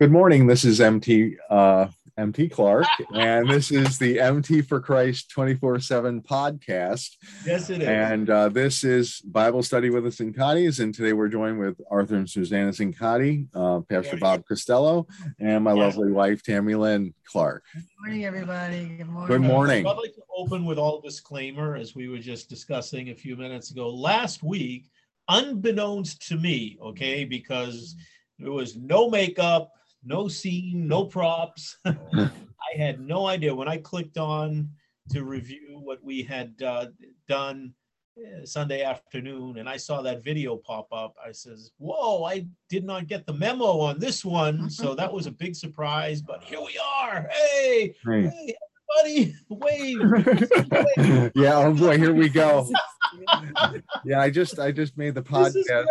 Good morning. This is MT uh, MT Clark, and this is the MT for Christ 24 7 podcast. Yes, it is. And uh, this is Bible study with the Cincottis. And today we're joined with Arthur and Susanna Cincotti, uh, Pastor Bob Costello, and my Yes. lovely wife, Tammy Lynn Clark. Good morning, everybody. Good morning. Good morning. I'd like to open with all disclaimer, as we were just discussing a few minutes ago. Last week, unbeknownst to me, okay, because there was no makeup, no scene, no props. I had no idea when I clicked on to review what we had uh, done uh, Sunday afternoon, and I saw that video pop up. I says, "Whoa! I did not get the memo on this one." So that was a big surprise. But here we are. Hey, Hey. hey, everybody, wave. yeah, oh boy, here we go. Yeah, I just I just made the podcast.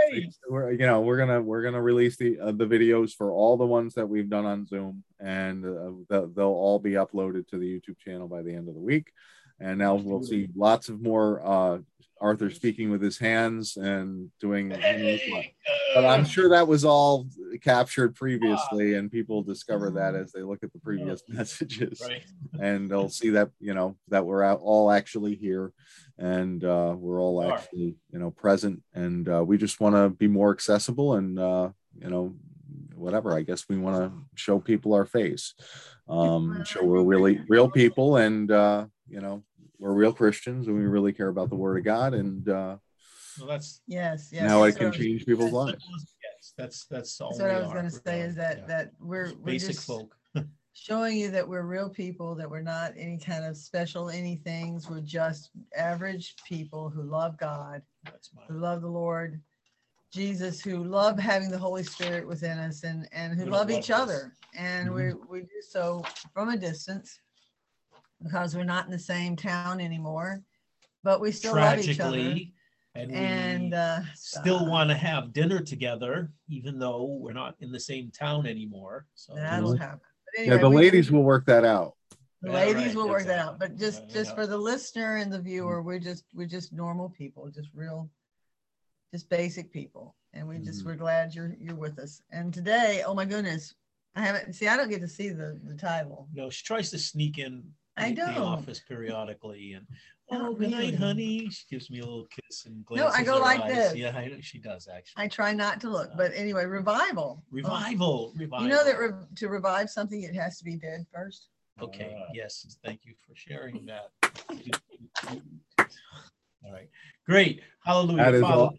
We're, you know, we're gonna we're gonna release the uh, the videos for all the ones that we've done on Zoom, and uh, they'll, they'll all be uploaded to the YouTube channel by the end of the week. And now we'll see lots of more uh, Arthur speaking with his hands and doing. Hey, But I'm uh, sure that was all captured previously, and people discover that as they look at the previous messages. Right. and they'll see that you know that we're out all actually here and uh we're all actually you know present and uh we just want to be more accessible and uh you know whatever. I guess we want to show people our face um show we're really real people and uh you know we're real christians and we really care about the word of god and uh Well, that's Yes, yes. how it that's can what was- change people's lives simple as it gets. That's that's all. That's what I was going to say is that Yeah. that we're we're basic just folk. showing you that we're real people, that we're not any kind of special anythings. We're just average people who love God, That's who love the Lord Jesus, who love having the Holy Spirit within us, and and who Who love love each us. other. And we we do so from a distance because we're not in the same town anymore, but we still love each other. Tragically, and we uh, still uh, want to have dinner together, even though we're not in the same town anymore. So That'll happen. But yeah the anyway, we- ladies will work that out The Yeah, ladies right, will work that out, but just, Yeah, just yeah. for the listener and the viewer, we're just, we're just normal people, just real, just basic people. And we just, Mhm. we're glad you're, you're with us. And today, oh my goodness, I haven't, see, I don't get to see the, the title. No, she tries to sneak in I the, the don't. office periodically, and oh, good night, honey. She gives me a little kiss and glances. No, I go like eyes. this. Yeah, I she does actually. I try not to look, but uh, anyway, revival. Oh, Revival, revival. You know that re- to revive something, it has to be dead first. Okay, ah. yes, thank you for sharing that. All right, great. Hallelujah. That is Father, all-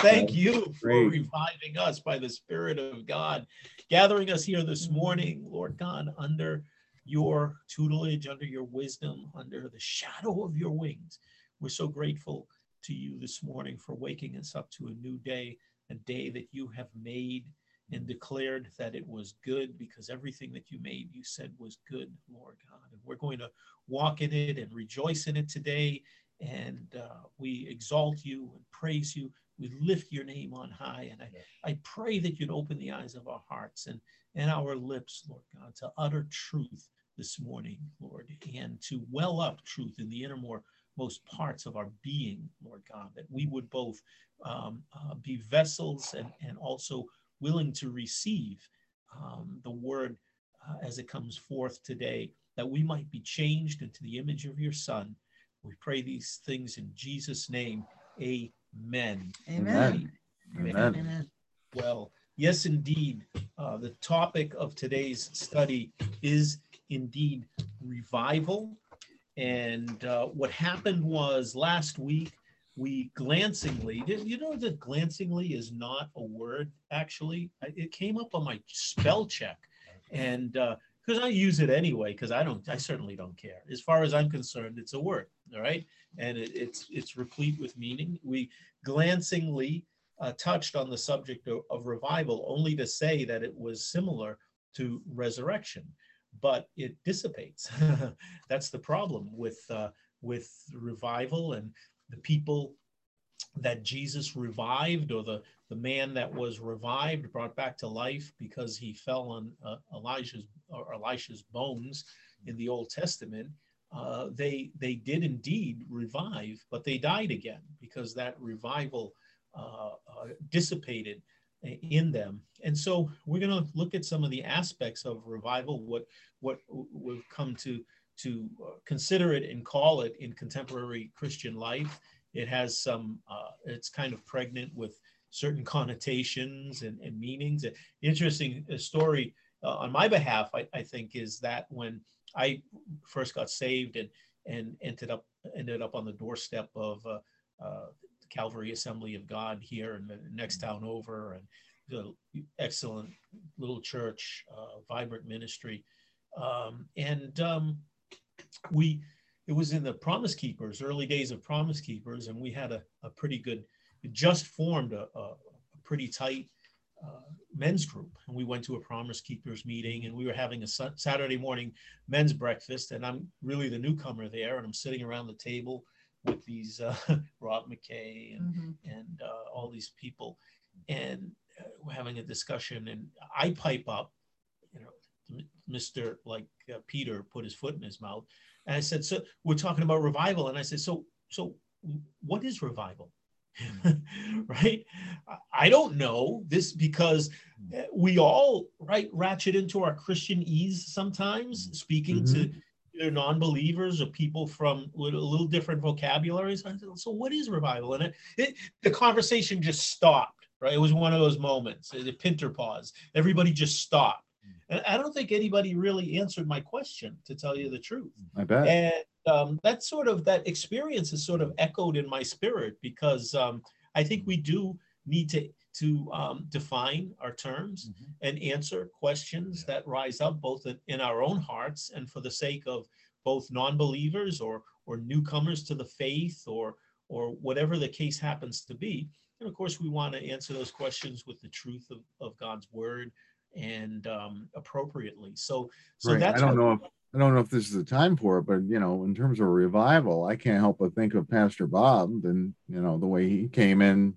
thank That's you for great. reviving us by the Spirit of God, gathering us here this morning, Lord God, under your tutelage, under your wisdom, under the shadow of your wings. We're so grateful to you this morning for waking us up to a new day, a day that you have made and declared that it was good because everything that you made, you said was good, Lord God. And we're going to walk in it and rejoice in it today. And uh, we exalt you and praise you. We lift your name on high. And I, I pray that you'd open the eyes of our hearts and, and our lips, Lord God, to utter truth this morning, Lord, and to well up truth in the innermost most parts of our being, Lord God, that we would both um, uh, be vessels and, and also willing to receive um, the word uh, as it comes forth today, that we might be changed into the image of your Son. We pray these things in Jesus' name. Amen. Amen. Amen. Amen. Well, yes, indeed. Uh, the topic of today's study is indeed revival. And uh, what happened was last week, we glancingly, did you know that glancingly is not a word actually? It came up on my spell check. And because I use it anyway, because I don't, I certainly don't care. As far as I'm concerned, it's a word, all right? And it, it's it's replete with meaning. We glancingly uh, touched on the subject of, of revival only to say that it was similar to resurrection, but it dissipates. That's the problem with uh, with revival and the people that Jesus revived, or the the man that was revived, brought back to life because he fell on uh, Elijah's or Elisha's bones in the Old Testament. Uh, they they did indeed revive, but they died again because that revival uh, uh, dissipated in them. And so we're going to look at some of the aspects of revival, what what we've come to to uh, consider it and call it in contemporary Christian life. It has some, uh, it's kind of pregnant with certain connotations and, and meanings. interesting uh, story uh, on my behalf, I, I, think, is that when I first got saved and and ended up ended up on the doorstep of uh, uh, Calvary Assembly of God here in the next town over, and the excellent little church, uh, vibrant ministry, um, and um, we it was in the Promise Keepers, early days of Promise Keepers, and we had a, a pretty good, just formed a, a, a pretty tight uh, men's group. And we went to a Promise Keepers meeting and we were having a Saturday morning men's breakfast. And I'm really the newcomer there. And I'm sitting around the table with these uh, Rob McKay and, mm-hmm. and uh, all these people. And uh, we're having a discussion. And I pipe up, you know, Mr. like uh, Peter put his foot in his mouth and I said, so we're talking about revival. And I said, so, so what is revival? right? I don't know this because hmm. eh, we all right ratchet into our Christianese sometimes, hmm. speaking mm-hmm. to either non-believers or people from a little, little different vocabularies. Said, so what is revival? And it, it, the conversation just stopped. Right? It was one of those moments, the pinter pause. Everybody just stopped and I don't think anybody really answered my question, to tell you the truth. I bet. And um, that sort of that experience is sort of echoed in my spirit because um, I think we do need to to um, define our terms mm-hmm. and answer questions yeah. that rise up both in, in our own hearts and for the sake of both non-believers or or newcomers to the faith or or whatever the case happens to be. And of course, we want to answer those questions with the truth of, of God's word and um, appropriately. So, so right. that's I don't know if I don't know if this is the time for it, but you know, in terms of revival, I can't help but think of Pastor Bob and you know the way he came in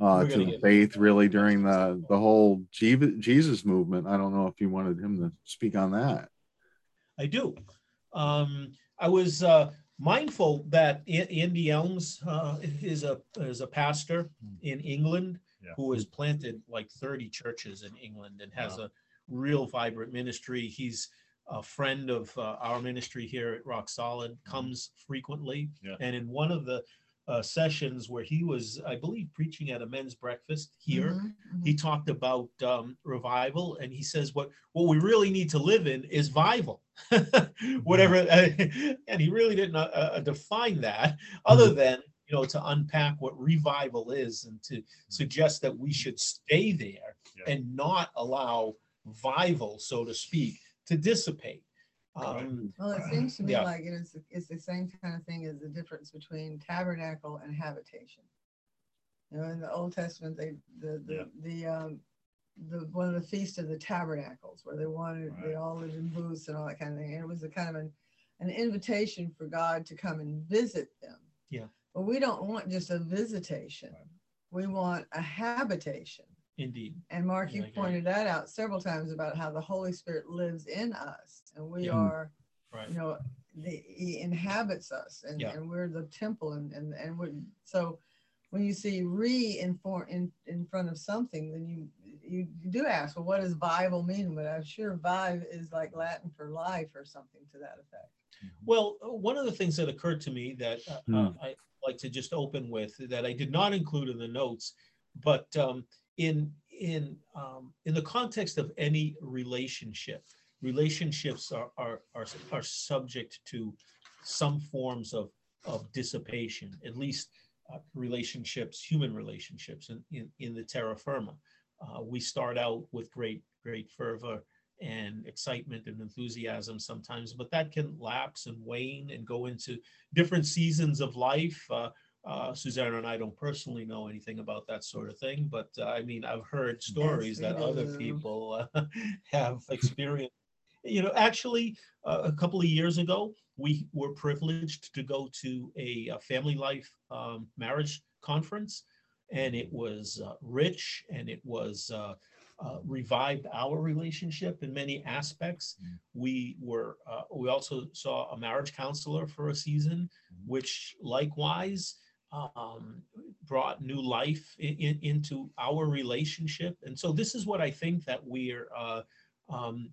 uh, to the faith really during the the whole Jesus movement. I don't know if you wanted him to speak on that. I do. Um, I was uh, mindful that Andy Elmes uh, is a is a pastor in England yeah. who has planted like 30 churches in England and has wow. a real vibrant ministry. He's a friend of uh, our ministry here at Rock Solid, mm-hmm. comes frequently. Yeah. And in one of the uh, sessions where he was, I believe, preaching at a men's breakfast here, mm-hmm, mm-hmm. he talked about um, revival, and he says what what we really need to live in is vival, whatever. Uh, and he really didn't uh, uh, define that, other mm-hmm. than you know, to unpack what revival is and to suggest that we should stay there yeah. and not allow vival, so to speak, to dissipate. Um, well, it seems to me yeah. like it is it's the same kind of thing as the difference between tabernacle and habitation. You know, in the Old Testament, they the the yeah. the um the one of the feast of the tabernacles where they wanted right. they all lived in booths and all that kind of thing. And it was a kind of an an invitation for God to come and visit them. Yeah. But we don't want just a visitation. Right. We want a habitation. Indeed. And Mark, you pointed that out several times about how the Holy Spirit lives in us and we yeah. are, right. you know, the, he inhabits us and, yeah. and we're the temple and, and, and we so when you see re in, for, in, in front of something, then you, you, you do ask, well, what does vival mean? But I'm sure vive is like Latin for life or something to that effect. Well, one of the things that occurred to me that uh, mm. I, like to just open with that I did not include in the notes, but um, in in um, in the context of any relationship, relationships are are are, are subject to some forms of of dissipation, at least uh, relationships, human relationships in, in, in the terra firma. Uh, we start out with great, great fervor and excitement and enthusiasm sometimes, but that can lapse and wane and go into different seasons of life. Uh, uh, Susanna and I don't personally know anything about that sort of thing, but uh, I mean, I've heard stories yes, that do. other people uh, have experienced. You know, actually, uh, a couple of years ago, we were privileged to go to a, a family life um, marriage conference, and it was uh, rich and it was uh, revived our relationship in many aspects. Mm. We were uh, we also saw a marriage counselor for a season, mm. which likewise um, brought new life in, in, into our relationship. And so this is what I think that we're uh, um,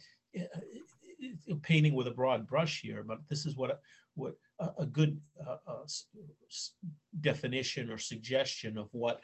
painting with a broad brush here, but this is what what a, good uh, uh, definition or suggestion of what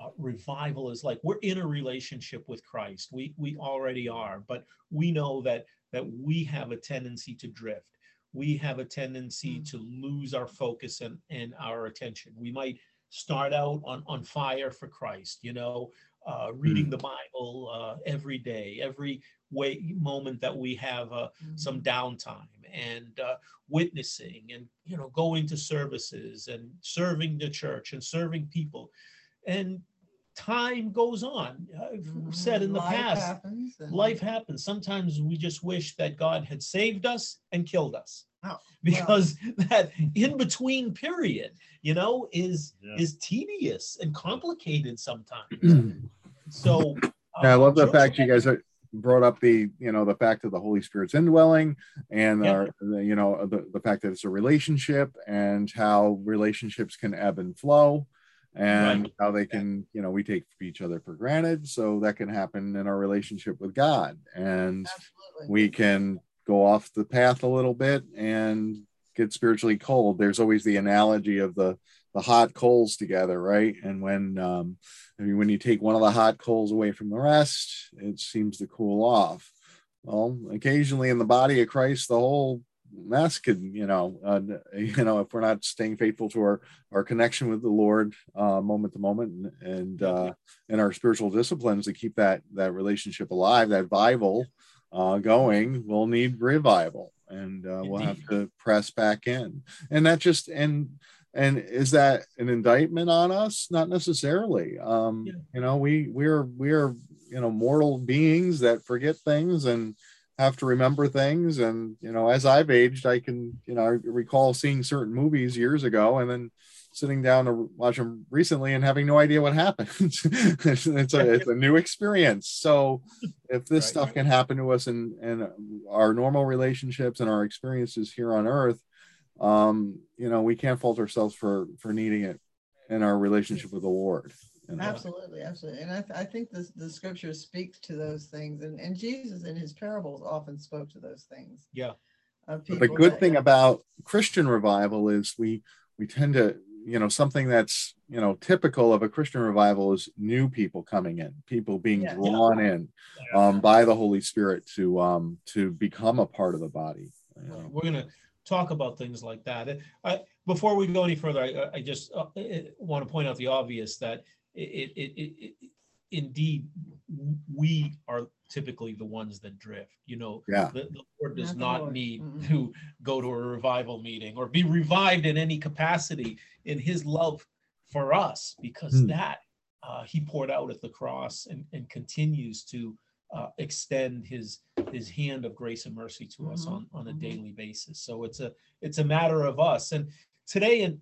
uh, revival is like. We're in a relationship with Christ. We we already are, but we know that that we have a tendency to drift. We have a tendency mm. to lose our focus and, and our attention. We might start out on, on fire for Christ, you know, uh, reading mm. the Bible uh, every day, every way moment that we have uh, mm. some downtime, and uh, witnessing, and you know, going to services and serving the church and serving people, and time goes on. I've mm-hmm. said in the life past, happens and... life happens. Sometimes we just wish that God had saved us and killed us. Oh, because that in between period, you know, is yeah. is tedious and complicated sometimes. so yeah, I love the fact you guys are brought up the you know the fact of the holy spirit's indwelling and yeah. our you know the, the fact that it's a relationship and how relationships can ebb and flow and right. how they can you know we take each other for granted so that can happen in our relationship with god. And Absolutely. we can go off the path a little bit and get spiritually cold. There's always the analogy of the the hot coals together right? And when um I mean, when you take one of the hot coals away from the rest it seems to cool off. Well occasionally in the body of christ the whole mess could you know uh, you know if we're not staying faithful to our our connection with the lord uh, moment to moment and, and uh and our spiritual disciplines to keep that that relationship alive that bible uh going we'll need revival and uh, we'll have to press back in. And that just and and is that an indictment on us? Not necessarily. Um yeah. you know we we're we're you know mortal beings that forget things and have to remember things. And you know as i've aged i can you know I recall seeing certain movies years ago and then sitting down to watch them recently and having no idea what happened. It's, a, it's a new experience. So if this right, stuff can happen to us in, in our normal relationships and our experiences here on earth um you know we can't fault ourselves for for needing it in our relationship with the lord and absolutely, absolutely. And I, th- I think the, the scripture speaks to those things. And, and Jesus in his parables often spoke to those things. Yeah. the good that, thing about Christian revival is we we tend to, you know, something that's, you know, typical of a Christian revival is new people coming in, people being yeah, drawn yeah. in um, by the Holy Spirit to um, to become a part of the body. You know? We're gonna talk about things like that. I, before we go any further, I, I just uh, want to point out the obvious that it, it, it, it indeed we are typically the ones that drift you know yeah. the, the lord does not, not need mm-hmm. to go to a revival meeting or be revived in any capacity in his love for us because mm. that uh, he poured out at the cross and, and continues to uh, extend his his hand of grace and mercy to mm-hmm. us on on a mm-hmm. daily basis so it's a it's a matter of us and today in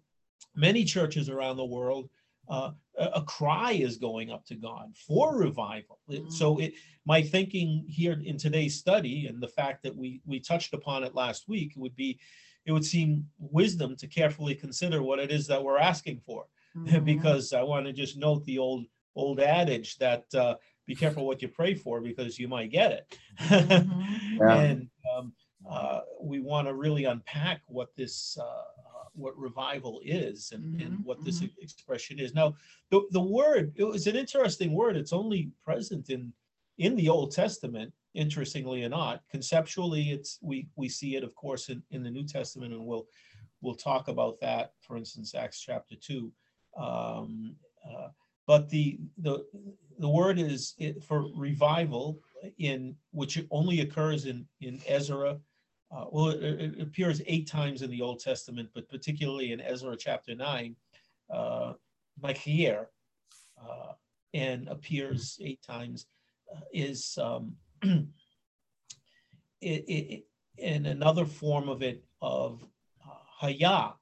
many churches around the world uh, a cry is going up to God for revival. Mm-hmm. So it, my thinking here in today's study and the fact that we we touched upon it last week would be it would seem wisdom to carefully consider what it is that we're asking for mm-hmm. because I want to just note the old old adage that uh, be careful what you pray for because you might get it. Mm-hmm. yeah. And um, uh, we want to really unpack what this uh, what revival is and, mm-hmm, and what this mm-hmm. expression is. Now, the, the word, it was an interesting word. It's only present in in the Old Testament, interestingly or not. Conceptually, it's we we see it, of course, in, in the New Testament, and we'll we'll talk about that, for instance, Acts chapter two. Um, uh, but the the the word is for revival in which only occurs in in Ezra uh, well, it, it, appears eight times in the Old Testament, but particularly in Ezra chapter 9, uh, Machier, uh, and appears eight times, uh, is um, it, it, in another form of it of uh, Hayah.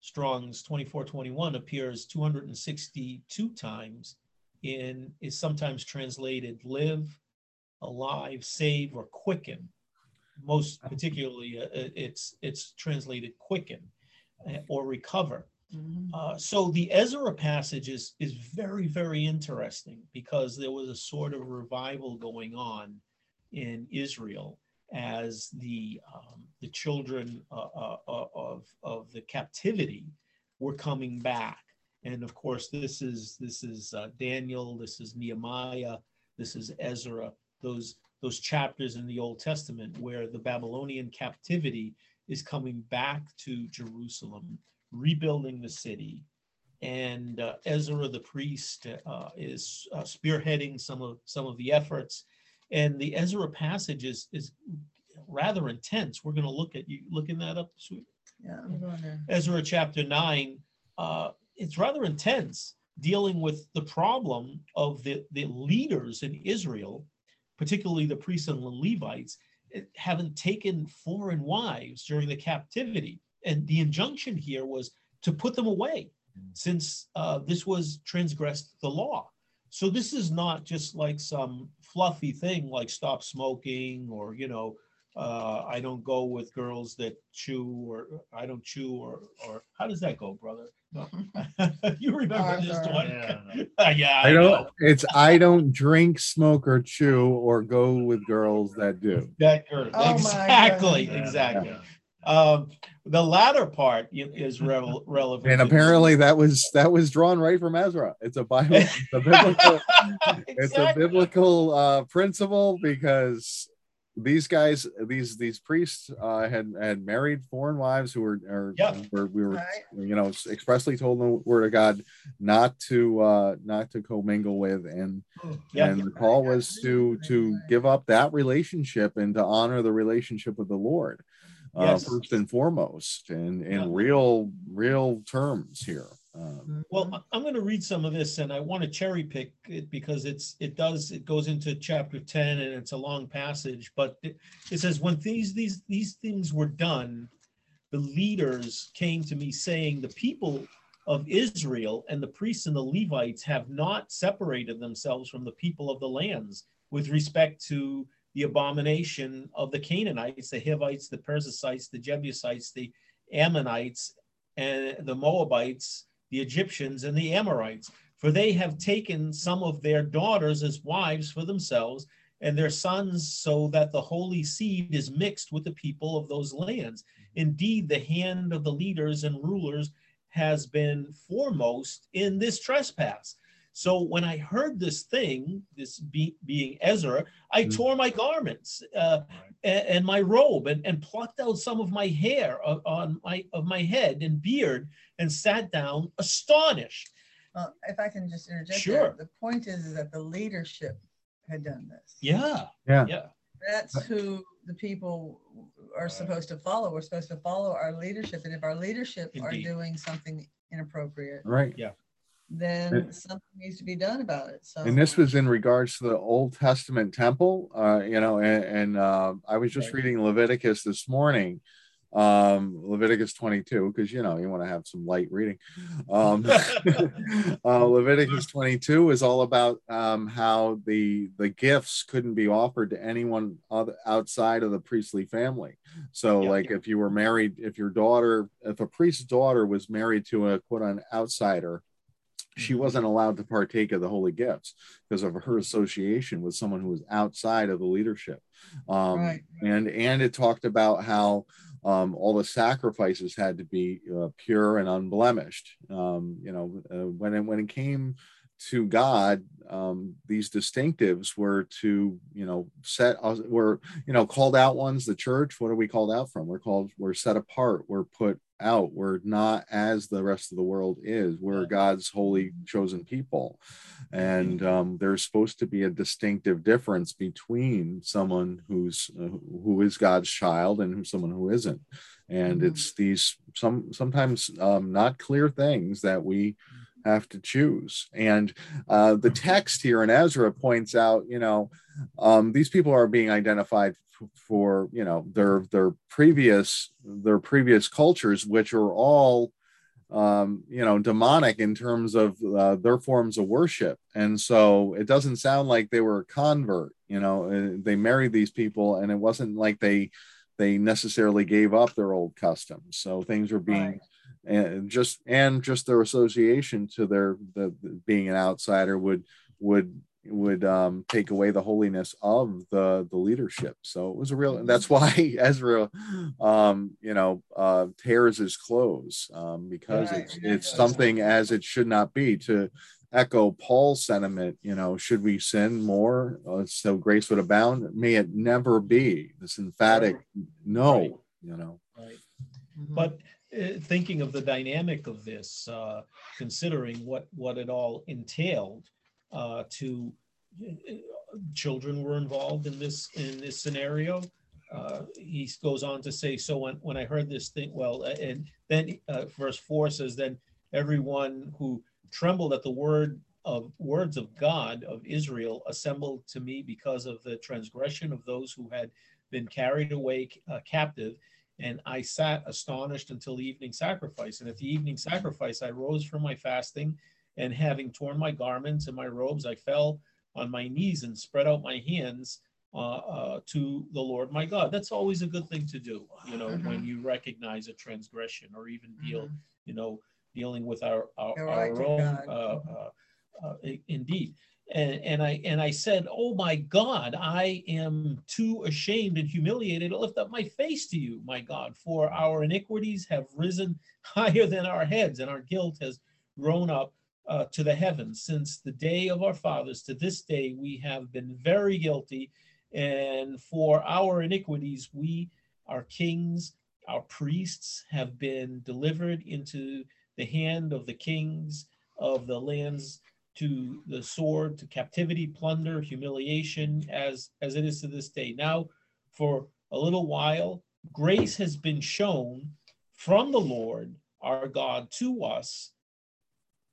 Strong's 2421 appears 262 times in is sometimes translated live, alive, save, or quicken most particularly uh, uh, it's it's translated quicken uh, or recover Mm-hmm. Uh, so the Ezra passage is, is very, very interesting because there was a sort of revival going on in Israel as the um, the children uh, uh, uh, of of the captivity were coming back, and of course this is this is uh, Daniel, this is Nehemiah, this is Ezra. Those those chapters in the Old Testament where the Babylonian captivity is coming back to Jerusalem, rebuilding the city, and uh, Ezra the priest uh, is spearheading some of some of the efforts and the Ezra passage is is rather intense. We're going to look at you looking that up, sweet. Yeah, I'm going there. Ezra chapter nine. Uh, it's rather intense, dealing with the problem of the the leaders in Israel, particularly the priests and the Levites, having taken foreign wives during the captivity, and the injunction here was to put them away, since uh, this was transgressed the law. So this is not just like some fluffy thing like stop smoking or you know uh, I don't go with girls that chew or I don't chew or or how does that go, brother? No. you remember this one? Yeah, uh, yeah I, I don't. Know. It's I don't drink, smoke, or chew or go with girls that do. That oh exactly, exactly. Yeah. Um, the latter part is re- relevant. And apparently that was that was drawn right from Ezra. It's a Bible, it's a biblical, exactly. it's a biblical uh, principle because these guys, these these priests uh, had had married foreign wives who were, or, yep. were we were right. you know expressly told the word of God not to uh, not to commingle with, and yep. and the call was to to give up that relationship and to honor the relationship with the Lord uh, yes. first and foremost and in yeah. real real terms here um, well i'm going to read some of this and i want to cherry pick it because it's it does it goes into chapter 10 and it's a long passage but it, it says when these these these things were done the leaders came to me saying the people of Israel and the priests and the Levites have not separated themselves from the people of the lands with respect to the abomination of the Canaanites, the Hivites, the Perizzites, the Jebusites, the Ammonites, and the Moabites, the Egyptians, and the Amorites. For they have taken some of their daughters as wives for themselves, and their sons, so that the holy seed is mixed with the people of those lands. Indeed, the hand of the leaders and rulers has been foremost in this trespass. So when I heard this thing, this be, being Ezra, I mm. tore my garments uh, and, and, my robe and, and plucked out some of my hair on my of my head and beard and sat down astonished. Well, if I can just interject, sure. There, the point is, is that the leadership had done this. Yeah, yeah, yeah. That's who the people are supposed to follow. We're supposed to follow our leadership, and if our leadership Indeed. are doing something inappropriate, right? Yeah then it, something needs to be done about it. So, and this was in regards to the Old Testament temple, uh, you know, and, and uh, I was just right. reading Leviticus this morning, um, Leviticus 22, because you know you want to have some light reading. Um, uh, Leviticus 22 is all about um, how the the gifts couldn't be offered to anyone other, outside of the priestly family. So, like if you were married, if your daughter, if a priest's daughter was married to a quote on outsider she mm-hmm. wasn't allowed to partake of the holy gifts because of her association with someone who was outside of the leadership um, right. and and it talked about how um, all the sacrifices had to be uh, pure and unblemished um, you know uh, when it when it came to God, um, these distinctives were to, you know, set us, we're, you know, called out ones, the church, what are we called out from? We're called, we're set apart, we're put out. We're not as the rest of the world is. We're God's holy chosen people. And um, there's supposed to be a distinctive difference between someone who's uh, who is God's child and someone who isn't. And mm-hmm. it's these some sometimes um, not clear things that we have to choose. And uh, the text here in Ezra points out, you know, um, these people are being identified for, you know, their their previous their previous cultures, which are all, um, you know, demonic in terms of uh, their forms of worship. And so it doesn't sound like they were a convert. You know, uh, they married these people, and it wasn't like they they necessarily gave up their old customs. So things were being right and just and just their association to their the, the being an outsider would would would um, take away the holiness of the the leadership. So it was a real. That's why Ezra, um, you know, uh, tears his clothes um, because right. it's it's something as it should not be. To echo Paul's sentiment, you know, should we sin more uh, so grace would abound? May it never be. This emphatic no. Right. You know. Right. Mm-hmm. But uh, thinking of the dynamic of this, uh, considering what what it all entailed uh, to children were involved in this in this scenario. Uh, he goes on to say, so when, when I heard this thing, well, uh, and then uh, verse four says, then everyone who trembled at the word of words of God of Israel assembled to me because of the transgression of those who had been carried away uh, captive. And I sat astonished until the evening sacrifice. And at the evening sacrifice, I rose from my fasting and having torn my garments and my robes, I fell on my knees and spread out my hands uh, uh, to the Lord my God. That's always a good thing to do, you know, mm-hmm. when you recognize a transgression or even deal, mm-hmm. you know, dealing with our our, our own. Uh, uh, uh, indeed. And, and I and I said, "Oh my God, I am too ashamed and humiliated to lift up my face to you, my God, for our iniquities have risen higher than our heads, and our guilt has grown up uh, to the heavens. Since the day of our fathers to this day, we have been very guilty. And for our iniquities, we, our kings, our priests, have been delivered into the hand of the kings of the lands to the sword, to captivity, plunder, humiliation, as, as it is to this day. Now, for a little while, grace has been shown from the Lord our God to us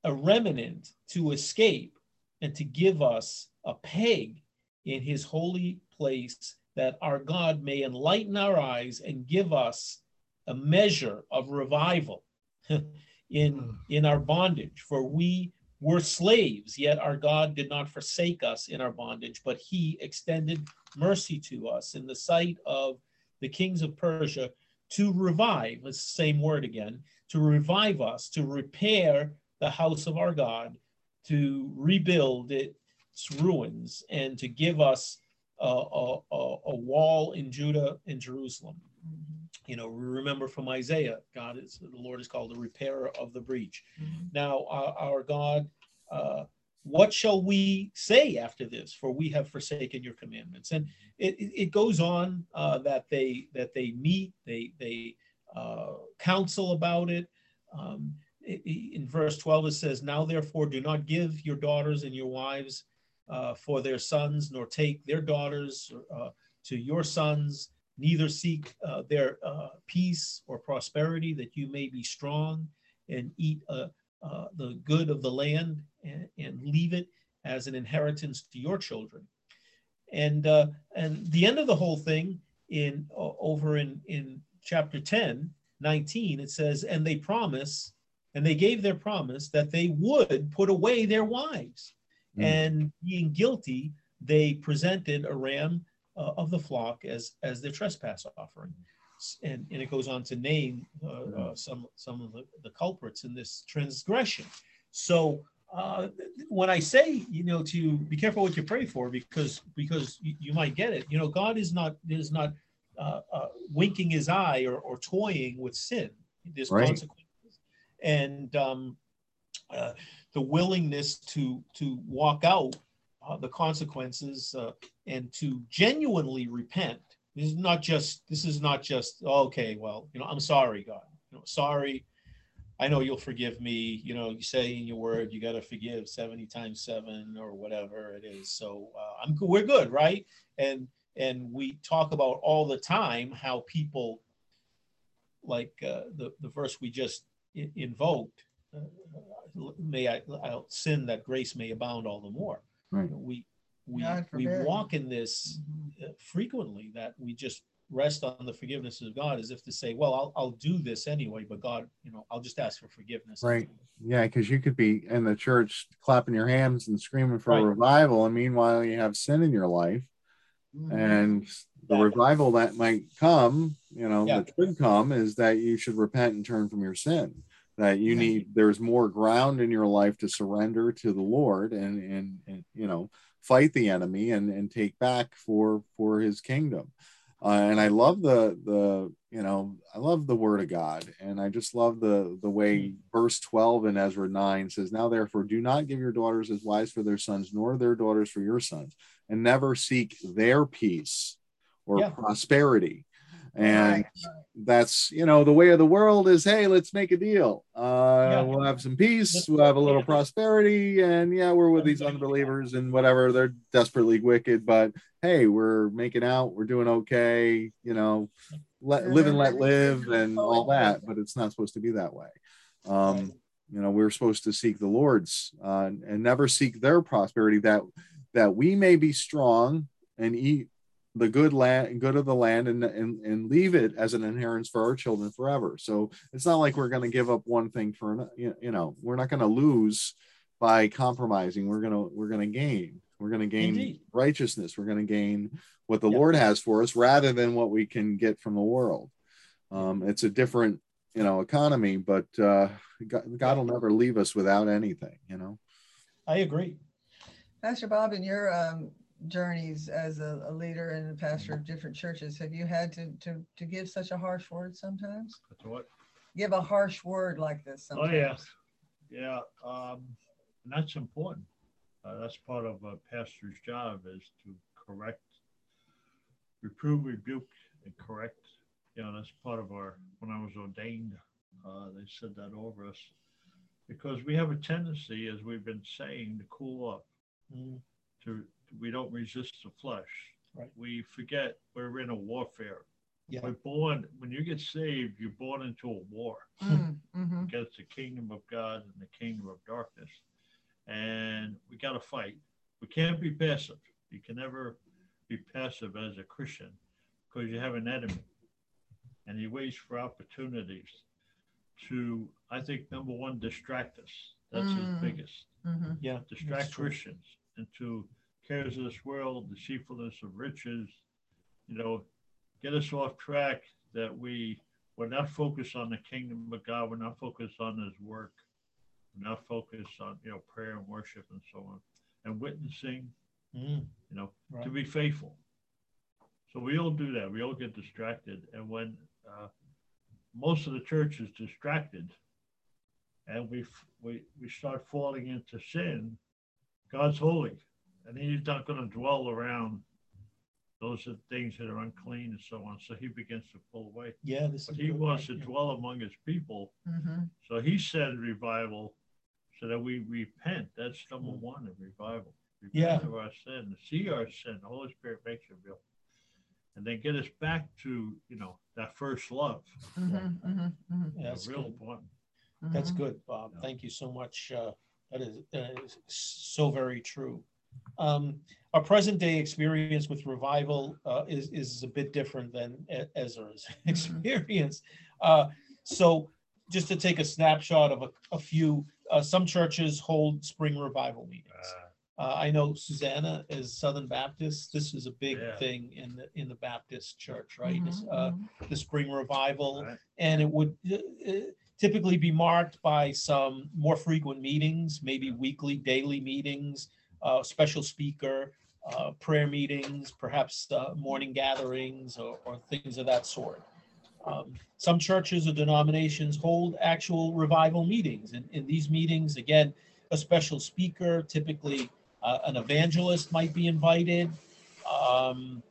a remnant to escape and to give us a peg in his holy place that our God may enlighten our eyes and give us a measure of revival in, hmm. in our bondage. For we were slaves, yet our God did not forsake us in our bondage, but he extended mercy to us in the sight of the kings of Persia to revive, it's the same word again, to revive us, to repair the house of our God, to rebuild its ruins, and to give us a, a, a wall in Judah and Jerusalem. You know, remember from Isaiah, God is the Lord is called the repairer of the breach. Mm-hmm. Now, our, our God, uh, what shall we say after this? For we have forsaken your commandments. And it, it goes on uh, that they that they meet, they they uh, counsel about it. Um, in verse 12 it says now therefore do not give your daughters and your wives uh, for their sons nor take their daughters uh, to your sons neither seek uh, their uh, peace or prosperity that you may be strong and eat uh, uh, the good of the land and, and, leave it as an inheritance to your children. And and the end of the whole thing in over in in chapter 10 19 it says and they promise and they gave their promise that they would put away their wives. Mm. And being guilty, they presented a ram uh, of the flock as as their trespass offering. And, and it goes on to name uh, uh, some some of the, the culprits in this transgression. So uh, when I say, you know, to be careful what you pray for, because because you, you might get it. You know, God is not is not uh, uh, winking his eye or, or toying with sin. There's right. consequences and um, uh, the willingness to to walk out uh, the consequences uh, and to genuinely repent. This is not just this is not just okay. Well, you know, I'm sorry, God. You know, sorry. I know you'll forgive me. You know, you say in your word you got to forgive 70 times seven or whatever it is. So uh, I'm we're good, right? And and we talk about all the time how people like uh, the the verse we just invoked, uh, may I I'll sin that grace may abound all the more. Right. We we we walk in this mm-hmm. uh, frequently that we just rest on the forgiveness of God as if to say, well, I'll, I'll do this anyway, but God, you know, I'll just ask for forgiveness. Right. Yeah. Cause you could be in the church clapping your hands and screaming for right. revival. And meanwhile, you have sin in your life mm-hmm. and the yeah. revival that might come, you know, yeah. that should come is that you should repent and turn from your sin. that you need there's more ground in your life to surrender to the lord and and, and you know fight the enemy and and take back for for his kingdom uh, and i love the the you know i love the word of god and i just love the the way verse 12 in ezra 9 says now therefore do not give your daughters as wives for their sons nor their daughters for your sons and never seek their peace or yeah. prosperity and right. that's you know the way of the world is hey let's make a deal uh yeah. we'll have some peace we'll have a little prosperity and yeah we're with these unbelievers and whatever they're desperately wicked but hey we're making out we're doing okay you know let live and let live and all that but it's not supposed to be that way um you know we're supposed to seek the lord's uh, and never seek their prosperity that that we may be strong and eat the good land good of the land and, and and leave it as an inheritance for our children forever. So it's not like we're going to give up one thing for you know we're not going to lose by compromising. We're going to we're going to gain. We're going to gain Indeed. righteousness. We're going to gain what the yep. lord has for us rather than what we can get from the world. Um, it's a different you know economy but uh, god, god will never leave us without anything you know? I agree. Pastor bob in your um, journeys as a, a, leader and a pastor of different churches, have you had to to to give such a harsh word sometimes? That's what? Give a harsh word like this. Sometimes. Oh yeah, yeah. Um, and that's important. Uh, that's part of a pastor's job is to correct, reprove, rebuke, and correct. You know, that's part of our. When I was ordained, uh, they said that over us because we have a tendency, as we've been saying, to cool up, Mm. To we don't resist the flesh. Right. We forget we're in a warfare. Yeah. We're born when you get saved, you're born into a war mm, mm-hmm. against the kingdom of God and the kingdom of darkness. And we got to fight. We can't be passive. You can never be passive as a Christian because you have an enemy and he waits for opportunities to, I think, number one, distract us. That's mm. his biggest. Mm-hmm. Yeah. Distract Christians into cares of this world, the deceitfulness of riches, you know, get us off track that we we're not focused on the kingdom of God, we're not focused on his work, we're not focused on you know prayer and worship and so on. And witnessing, mm, you know, right. to be faithful. So we all do that. We all get distracted. And when uh, most of the church is distracted and we, we, we start falling into sin, God's holy and he's not going to dwell around those are things that are unclean and so on. So he begins to pull away. Yeah, this but he wants to yeah. dwell among his people. Mm-hmm. So he said revival so that we repent. That's number mm-hmm. one in revival. Repent yeah. of our sin, see our sin. The Holy Spirit makes it real. And then get us back to, you know, that first love. Mm-hmm, mm-hmm, mm-hmm. yeah, that's real good. important. That's mm-hmm. good, Bob. Yeah. Thank you so much. Uh, that is, that is so very true. Um, our present day experience with revival uh, is, is a bit different than Ezra's mm-hmm. experience. Uh, so, just to take a snapshot of a, a few, uh, some churches hold spring revival meetings. Uh. Uh, I know Susanna is Southern Baptist. This is a big yeah. thing in the in the Baptist church, right? Mm-hmm. Uh, mm-hmm. the spring revival, right. and it would typically be marked by some more frequent meetings, maybe weekly, daily meetings uh, special speaker, uh, prayer meetings, perhaps uh, morning gatherings, or, or, things of that sort. Um, some churches or denominations hold actual revival meetings. And in these meetings, again, a special speaker, typically uh, an evangelist, might be invited, um,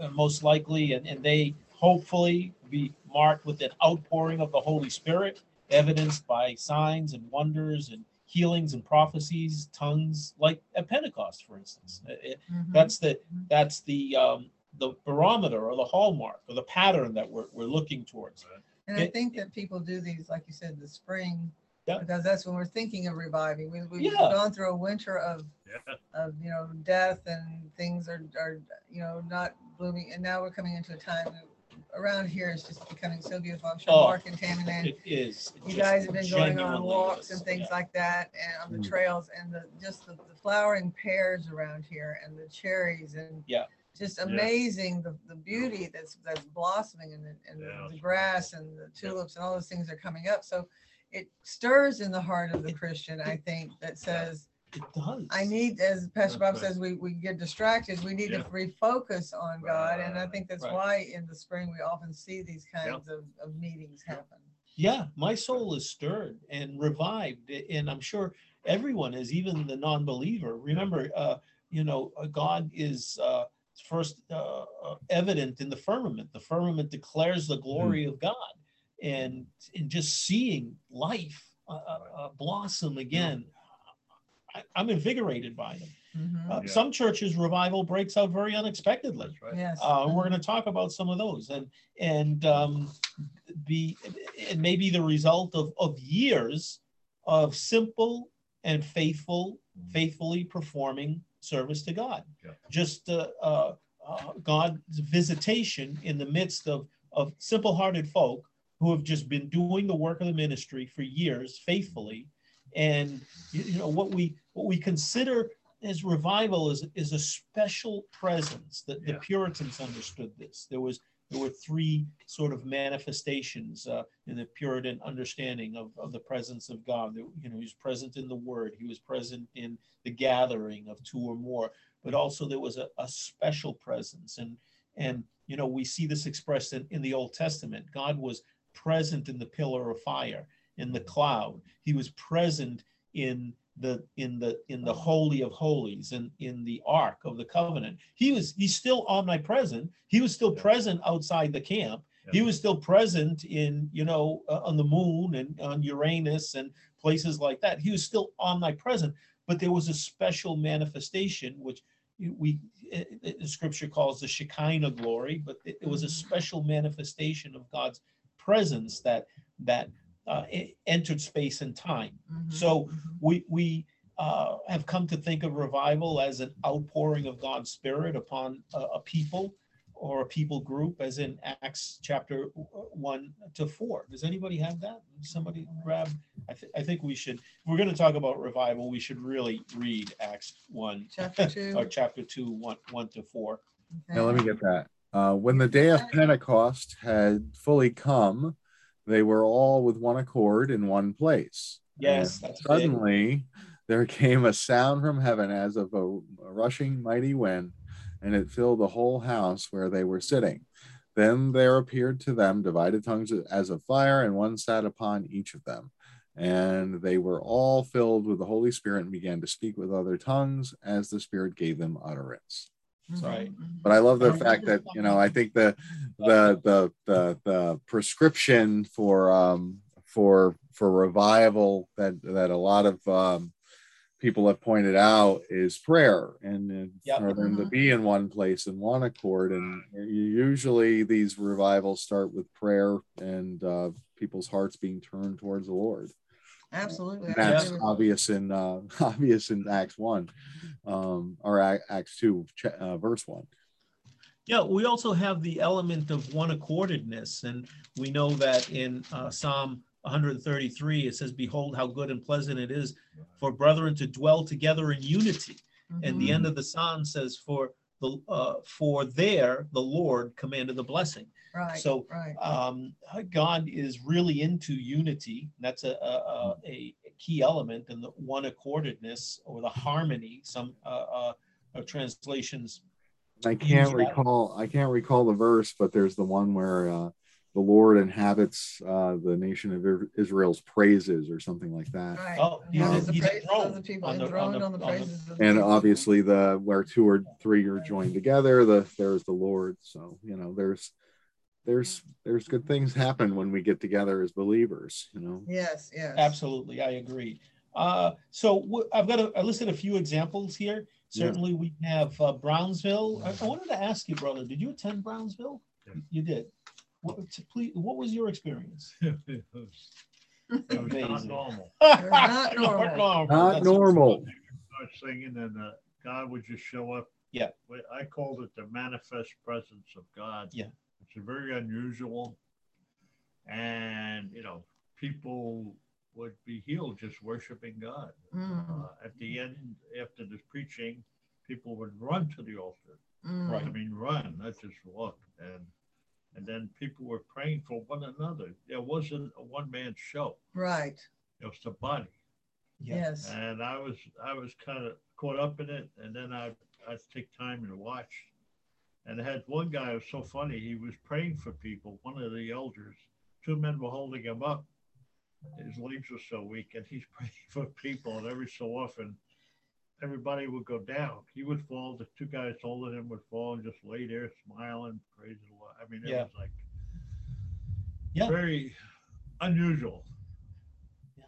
uh, most likely, and, and they hopefully be marked with an outpouring of the Holy Spirit, evidenced by signs and wonders and healings and prophecies, tongues, like at Pentecost, for instance. It, mm-hmm. That's the that's the um, the barometer or the hallmark or the pattern that we're, we're looking towards. And it, I think that people do these, like you said, the spring, yeah. because that's when we're thinking of reviving. We, we've yeah. gone through a winter of, yeah. of you know death and things are, are you know not blooming, and now we're coming into a time around here is just becoming so beautiful. I'm sure Oh, Mark and Tammy It is. you guys have been going on walks and things Yeah. like that and on the Mm. trails and the, just the, the flowering pears around here and the cherries and Yeah. just amazing, the, the beauty that's, that's blossoming and the, and the- the grass and the tulips and all those things are coming up. So it stirs in the heart of the Christian, I think, that says, it does. I need, as Pastor Bob says, we, we get distracted. We need yeah. to refocus on God. And I think that's right. why in the spring we often see these kinds yep. of, of meetings happen. Yeah, my soul is stirred and revived. And I'm sure everyone is, even the non believer. Remember, uh, you know, uh, God is. Uh, first uh, uh, evident in the firmament. The firmament declares the glory mm-hmm. of God, and in just seeing life uh, uh, uh blossom again, I, am invigorated by them. Mm-hmm. Uh, yeah. Some churches revival breaks out very unexpectedly. Right. Yes. Uh, we're going to talk about some of those, and and um, be it may be the result of of years of simple and faithful, mm-hmm. faithfully performing service to God. Yeah. Just uh, uh, uh, God's visitation in the midst of, of simple hearted folk who have just been doing the work of the ministry for years faithfully. And you know what we what we consider as revival is, is a special presence that yeah. the Puritans understood this. There was there were three sort of manifestations uh, in the Puritan understanding of, of the presence of God. You know, he was present in the Word, he was present in the gathering of two or more, but also there was a, a special presence. And and you know, we see this expressed in, in the Old Testament. God was present in the pillar of fire, in the cloud. He was present in the in the in the holy of holies and in the ark of the covenant he was he's still omnipresent he was still yeah. present outside the camp yeah. he was still present in you know uh, on the moon and on uranus and places like that he was still omnipresent but there was a special manifestation which we the scripture calls the shekinah glory but it, it was a mm-hmm. special manifestation of god's presence that that uh, entered space and time. Mm-hmm. So mm-hmm. we we uh, have come to think of revival as an outpouring of God's Spirit upon a, a, people or a people group, as in Acts chapter one to four. Does anybody have that? Somebody grab. I, th- I think we should. If we're going to talk about revival, we should really read Acts one, chapter two, or chapter two, one, one to four. Okay. Now let me get that. Uh, when the day of Pentecost had fully come, they were all with one accord in one place. Yes. suddenly there came a sound from heaven as of a, a rushing mighty wind, and it filled the whole house where they were sitting. Then there appeared to them divided tongues as of fire, and one sat upon each of them. And they were all filled with the Holy Spirit and began to speak with other tongues as the Spirit gave them utterance. Right. But I love the fact that you know I think the the the the, the prescription for um for for revival that that a lot of um, people have pointed out is prayer and yep. for them to mm-hmm. be in one place in one accord and usually these revivals start with prayer and uh, people's hearts being turned towards the lord Absolutely. That's yeah. obvious in uh, obvious in Acts one, um, or Acts two, uh, verse one. Yeah, we also have the element of one accordedness, and we know that in uh, Psalm 133 it says, "Behold, how good and pleasant it is for brethren to dwell together in unity." Mm-hmm. And the end of the psalm says, "For the uh, for there the Lord commanded the blessing." Right. So right. Um, God is really into unity. That's a, a, a, key element in the one accordedness or the harmony. Some uh, uh, translations. I can't recall. That. I can't recall the verse, but there's the one where uh, the Lord inhabits uh, the nation of Israel's praises, or something like that. Right. Oh, he's, um, he's enthroned on the, on the, on the praises. The, and obviously, the where two or three are joined together, the there's the Lord. So you know, there's there's there's good things happen when we get together as believers you know? Yes yes. Absolutely i agree. Uh, so w- i've got a, I listed a few examples here. Certainly yeah. we have uh, brownsville. I, I, wanted to ask you brother did you attend brownsville? Yeah. you did. What, please, what was your experience? It was, it was not normal. Not normal. not normal. Start singing and uh, god would just show up. Yeah. I called it the manifest presence of god. Yeah it's very unusual. And, you know, people would be healed just worshiping God. Mm. Uh, at the end, after the preaching, people would run to the altar. Mm. Right. I mean, run, not just walk. And and then people were praying for one another. It wasn't a one man show. Right. It was the body. Yes. And I was I was kind of caught up in it, and then I I take time and watch. And had one guy who was so funny. He was praying for people. One of the elders, two men were holding him up. His legs were so weak, and he's praying for people. And every so often, everybody would go down. He would fall. The two guys holding him would fall and just lay there smiling, praising the Lord. I mean, it Yeah. was like Yeah. very unusual.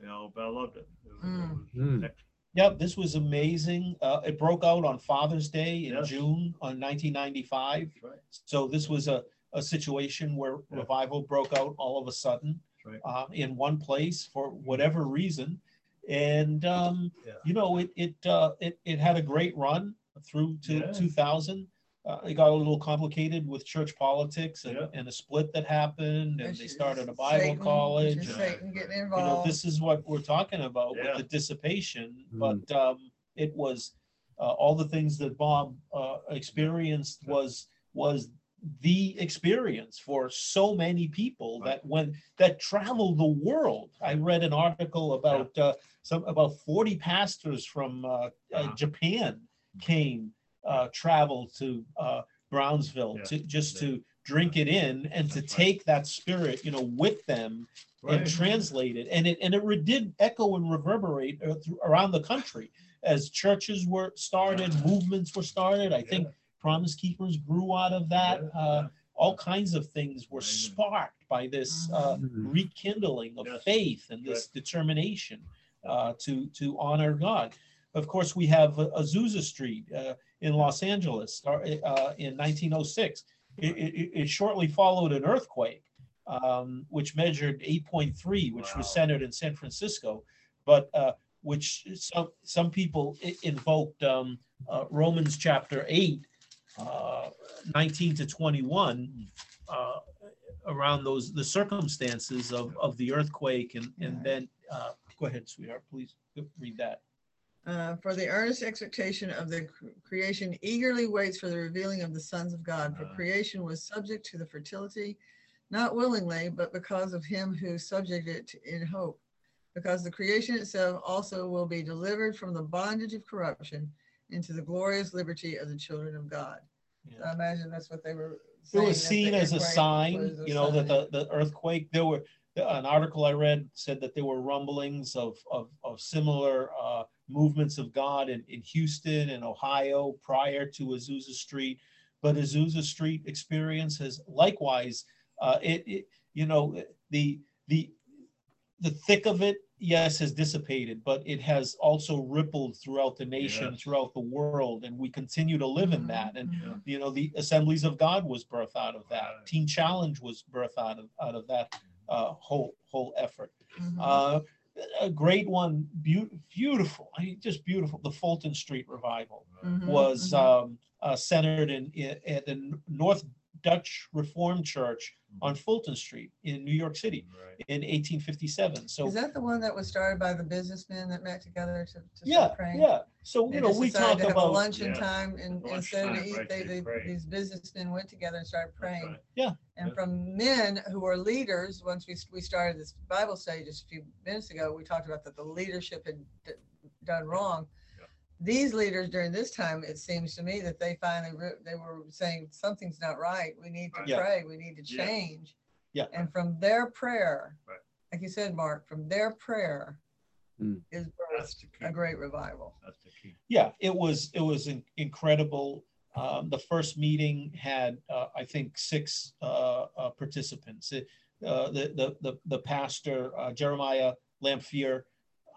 You know, but I loved it. It was, Mm. it was Mm. excellent. Yep, this was amazing. Uh, it broke out on Father's Day in Yes. June on 1995. That's right. So this was a, a situation where Yeah. revival broke out all of a sudden That's right. uh, in one place for whatever reason. And, um, Yeah. you know, it, it, uh, it, it had a great run through to Yeah. 2000. Uh, it got a little complicated with church politics and, Yeah. and a split that happened and they It's started a Bible Satan- college. it's just Yeah. Satan getting you know, involved. this is what we're talking about Yeah. with the dissipation, Mm. but um, it was uh, all the things that Bob uh, experienced was was the experience for so many people that when that traveled the world. I read an article about uh, some about forty pastors from uh, uh, Uh-huh. Japan came uh, traveled to uh, Brownsville Yeah. to just to drink it in and to That's right. take that spirit, you know, with them and Right. translate it. And it and it re- did echo and reverberate uh, through, around the country as churches were started, movements were started. I think Promise Keepers grew out of that. Yeah, Uh, yeah. all kinds of things were Right. sparked by this uh, Mhm. rekindling of Yes. faith and this determination uh, to to honor God. Of course, we have uh, Azusa Street uh, in Los Angeles uh, uh, in 1906. It, it, it shortly followed an earthquake, um, which measured 8.3, which Wow. was centered in San Francisco, but uh, which some some people invoked um, uh, Romans chapter 8, uh, 19 to 21 uh, around those the circumstances of, of the earthquake and and then uh, go ahead sweetheart please read that Uh, for the earnest expectation of the cr- creation eagerly waits for the revealing of the sons of God. For Uh. creation was subject to the fertility, not willingly, but because of him who subjected it in hope. Because the creation itself also will be delivered from the bondage of corruption into the glorious liberty of the children of God. So I imagine that's what they were it was seen as a sign a you know that the, the earthquake there were an article i read said that there were rumblings of of, of similar uh, movements of god in, in houston and ohio prior to azusa street but azusa street experience has likewise uh, it, it you know the the the thick of it yes has dissipated but it has also rippled throughout the nation Yes. throughout the world and we continue to live in that and Mhm. you know the assemblies of god was birthed out of that Right. teen challenge was birthed out of out of that uh, whole whole effort Mhm. uh, a great one beau- beautiful I mean, just beautiful the fulton street revival Mhm, was mhm. um, uh, centered in, in at the north dutch reformed church on fulton street in new york city Right. in 1857 so Is that the one that was started by the businessmen that met together to, to yeah start praying? yeah so you know we decided talk to about luncheon Yeah. time and instead of time, eat, right, they, they they, pray. these businessmen went together and started praying. right. Yeah. And Yeah. from men who are leaders, once we, we started this Bible study just a few minutes ago, we talked about that the leadership had d- done wrong. Yeah. These leaders during this time, it seems to me that they finally, re- they were saying something's not right. We need to Yeah. pray. We need to Yeah. change. Yeah. And from their prayer, Right. like you said, Mark, from their prayer Mm. is birthed a great revival. That's the key. yeah it was it was in- incredible um, the first meeting had uh, i think six uh, uh, participants It- uh, the, the the the pastor uh, jeremiah Lanphier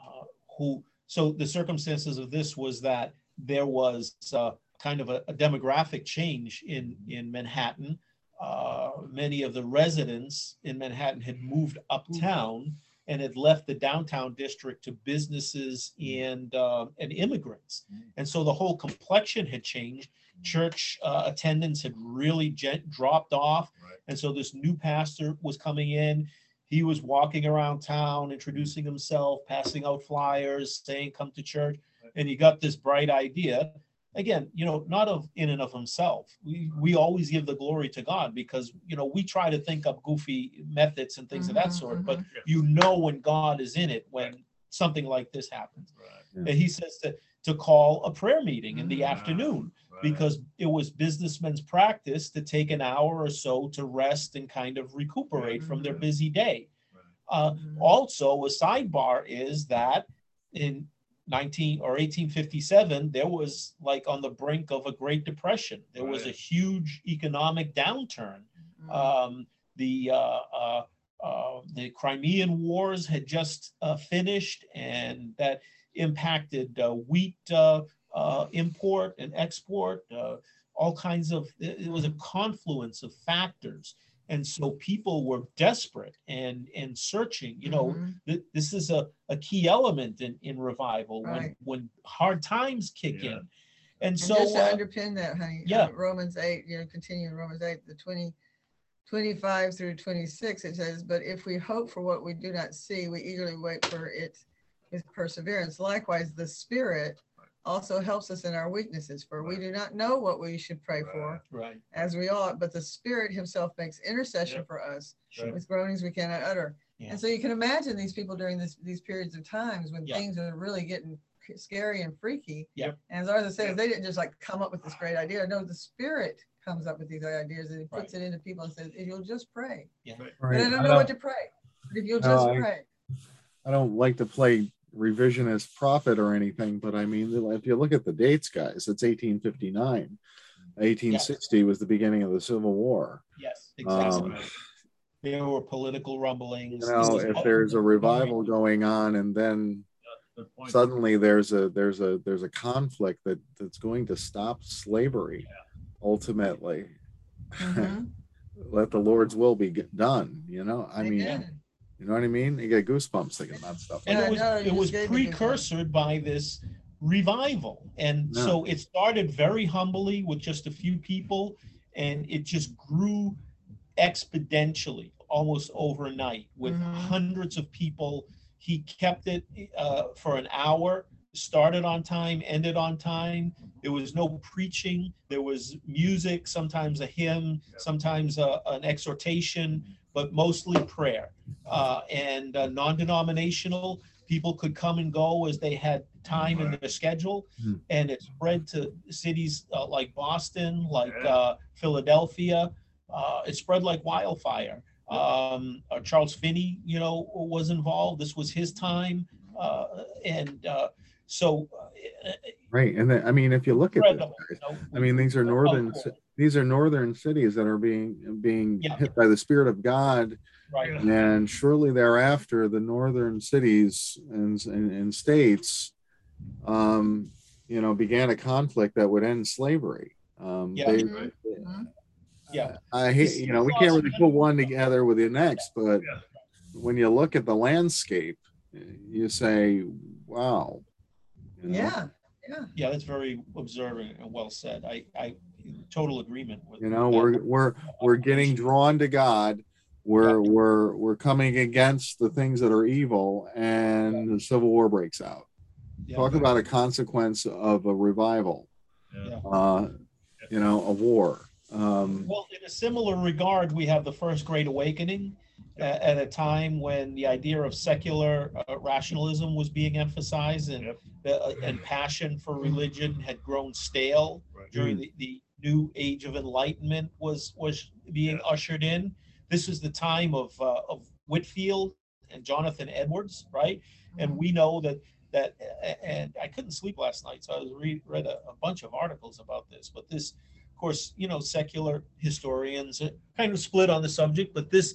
uh, who so the circumstances of this was that there was uh, kind of a, a demographic change in in manhattan uh, many of the residents in manhattan had moved uptown and had left the downtown district to businesses and uh, and immigrants, and so the whole complexion had changed. Church uh, attendance had really gent- dropped off, Right. and so this new pastor was coming in. He was walking around town, introducing himself, passing out flyers, saying, "Come to church." And he got this bright idea: again, you know, not of in and of himself. We we always give the glory to God because you know we try to think up goofy methods and things mm-hmm, of that mm-hmm, sort, mm-hmm. but you know when God is in it when something like this happens. Right. And he says to to call a prayer meeting in the mm-hmm. afternoon right. because it was businessmen's practice to take an hour or so to rest and kind of recuperate mm-hmm. from their busy day. Uh, mm-hmm. Also, a sidebar is that in 19 or 1857 there was like on the brink of a great depression there right. was a huge economic downturn mm-hmm. um, the uh, uh, uh, the crimean wars had just uh, finished and that impacted uh, wheat uh, import and export all kinds of it was a confluence of factors and so people were desperate and and searching you know mm-hmm. th- this is a, a key element in in revival right. when when hard times kick yeah. in and, and so just to uh, underpin that honey uh, yeah romans 8 you know continuing romans 8 the 20 25 through 26 it says but if we hope for what we do not see we eagerly wait for it with perseverance likewise the spirit also helps us in our weaknesses, for we do not know what we should pray for right. as we ought, but the Spirit Himself makes intercession yep. for us sure. with groanings we cannot utter. Yeah. And so you can imagine these people during this, these periods of times when yep. things are really getting scary and freaky. Yep. And as Arthur says, yep. they didn't just like come up with this great idea. No, the Spirit comes up with these ideas and he puts right. it into people and says, if you'll just pray. Yeah. Right. But I don't know I don't, what to pray. If you'll just no, pray. I, I don't like to play revisionist prophet or anything, but I mean, if you look at the dates, guys, it's 1859. 1860 yes. was the beginning of the Civil War. Yes, exactly. Um, there were political rumblings. You know, if there's a revival going on, and then suddenly there's a there's a there's a conflict that that's going to stop slavery, yeah. ultimately. Mm-hmm. Let the Lord's will be done. You know, I Amen. Mean you know what I mean? You get goosebumps thinking about stuff. And it was it was precursored by this revival. And so it started very humbly with just a few people and it just grew exponentially almost overnight with mm-hmm. hundreds of people. He kept it uh, for an hour, started on time, ended on time. There was no preaching. There was music, sometimes a hymn, sometimes a, an exhortation but mostly prayer. Uh, and uh, non denominational, people could come and go as they had time in their schedule. Mm. And it spread to cities uh, like Boston, like uh, Philadelphia. Uh, it spread like wildfire. Um, uh, Charles Finney, you know, was involved. This was his time. and so. right. And then, I mean, if you look at this, I mean, these are northern these are northern cities that are being being yeah. hit by the spirit of god right. and shortly thereafter the northern cities and, and, and states um, you know began a conflict that would end slavery um, yeah, they, right. mm-hmm. yeah i hate you know we can't really put one together with the next but when you look at the landscape you say wow you know? yeah yeah yeah that's very observant and well said i i total agreement with. You know, we're we're we're getting drawn to God. We're yeah. we're we're coming against the things that are evil, and yeah. the civil war breaks out. Yeah. Talk about a consequence of a revival. Uh, you know, a war. Um, well, in a similar regard, we have the First Great Awakening at a time when the idea of secular uh, rationalism was being emphasized and yep. uh, and passion for religion had grown stale right. during the, the new age of enlightenment was was being yeah. ushered in. This is the time of uh, of Whitefield and Jonathan Edwards, right? And mm-hmm. we know that that and I couldn't sleep last night, so I was read read a, a bunch of articles about this. But this, of course, you know, secular historians kind of split on the subject, but this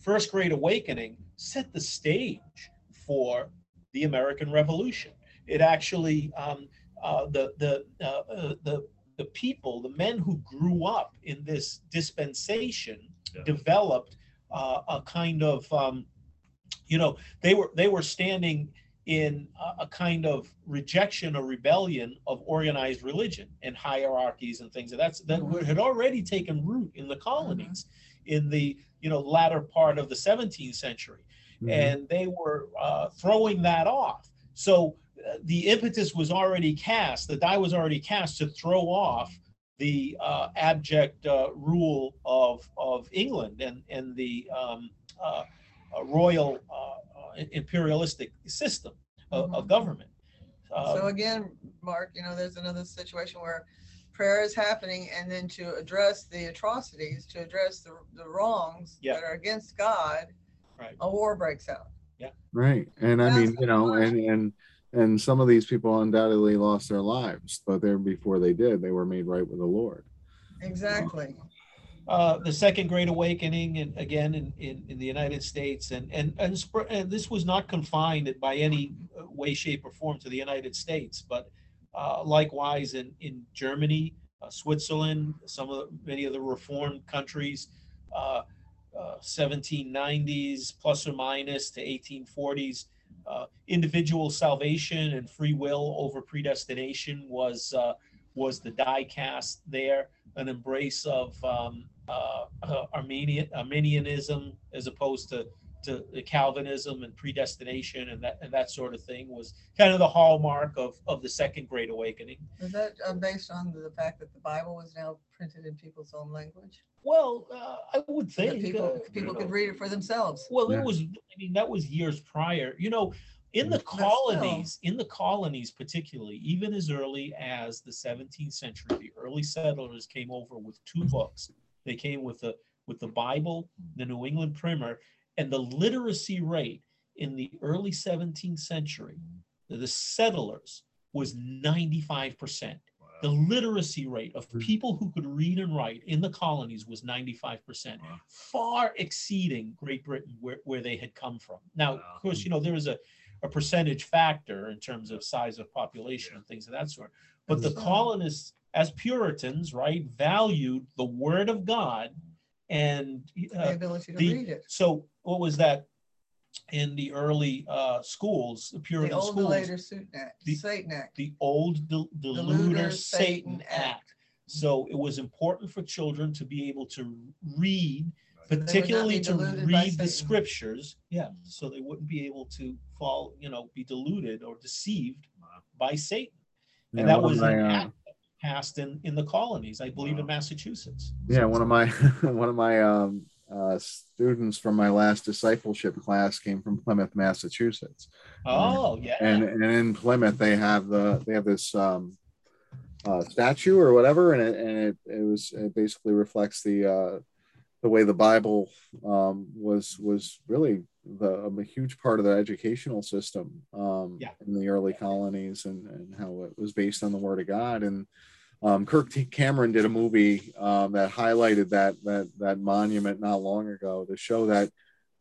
First Great Awakening set the stage for the American Revolution. It actually um, uh, the the uh, uh, the the people, the men who grew up in this dispensation, yeah. developed uh, a kind of, um, you know, they were they were standing in a, a, kind of rejection or rebellion of organized religion and hierarchies and things that that's that mm-hmm. had already taken root in the colonies mm-hmm. in the you know latter part of the 17th century, mm-hmm. and they were uh, throwing that off. So the impetus was already cast, the die was already cast to throw off the uh, abject uh, rule of of England and and the um, uh, uh royal uh, imperialistic system of, mm-hmm. of government. so um, again, Mark, you know, there's another situation where prayer is happening, and then to address the atrocities, to address the, the wrongs yeah. that are against God, right. a war breaks out. Yeah. Right. And I mean, you know, and and and some of these people undoubtedly lost their lives, but there before they did, they were made right with the Lord. Exactly. Uh, the Second Great Awakening, and again in, in, in the United States, and and, and and this was not confined by any way, shape, or form to the United States, but uh, likewise in in Germany, uh, Switzerland, some of the, many of the reformed countries. Uh, 1790s uh, plus or minus to 1840s. Uh, individual salvation and free will over predestination was uh, was the die cast there, an embrace of um, uh, uh Armenian Arminianism as opposed to to Calvinism and predestination and that and that sort of thing was kind of the hallmark of of the Second Great Awakening. Is that uh, based on the fact that the Bible was now printed in people's own language? Well, uh, I would think people uh, people could read it for themselves. Well, yeah. it was. I mean, that was years prior. You know, in the colonies, in the colonies, particularly, even as early as the 17th century, the early settlers came over with two books. They came with the with the Bible, the New England Primer, and the literacy rate in the early 17th century, the settlers was 95%. The literacy rate of hmm. people who could read and write in the colonies was 95%, far exceeding Great Britain where, where they had come from. Now, of course, you know, there is a, a percentage factor in terms of size of population and things of that sort. But the colonists, as Puritans, right, valued the word of God and uh, the ability to the, read it. So what was that in the early uh, schools, the Puritan the old schools? Later Act, the, Satan Act. The old the, the, the Satan Act. Act. So it was important for children to be able to read, particularly to read the scriptures. Yeah, so they wouldn't be able to fall, you know, be deluded or deceived by Satan. And yeah, that was an uh, act passed in in the colonies, I believe, in Massachusetts. Yeah, one of my one of my um, uh, students from my last discipleship class came from Plymouth, Massachusetts. Oh, yeah. And and in Plymouth they have the they have this um, uh, statue or whatever, and it and it, it was it basically reflects the uh, the way the Bible um, was was really the a huge part of the educational system um, yeah. in the early colonies and and how it was based on the Word of God and um, Kirk T. Cameron did a movie um, that highlighted that that that monument not long ago to show that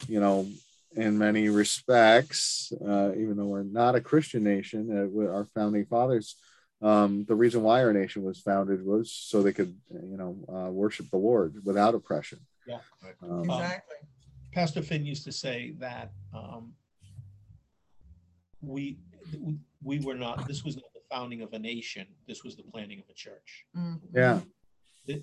you know in many respects, uh, even though we're not a Christian nation, uh, our founding fathers, um, the reason why our nation was founded was so they could you know uh, worship the Lord without oppression. Yeah, um, exactly. Pastor Finn used to say that um, we we were not. This was not founding of a nation. This was the planning of a church. Mm-hmm. Yeah.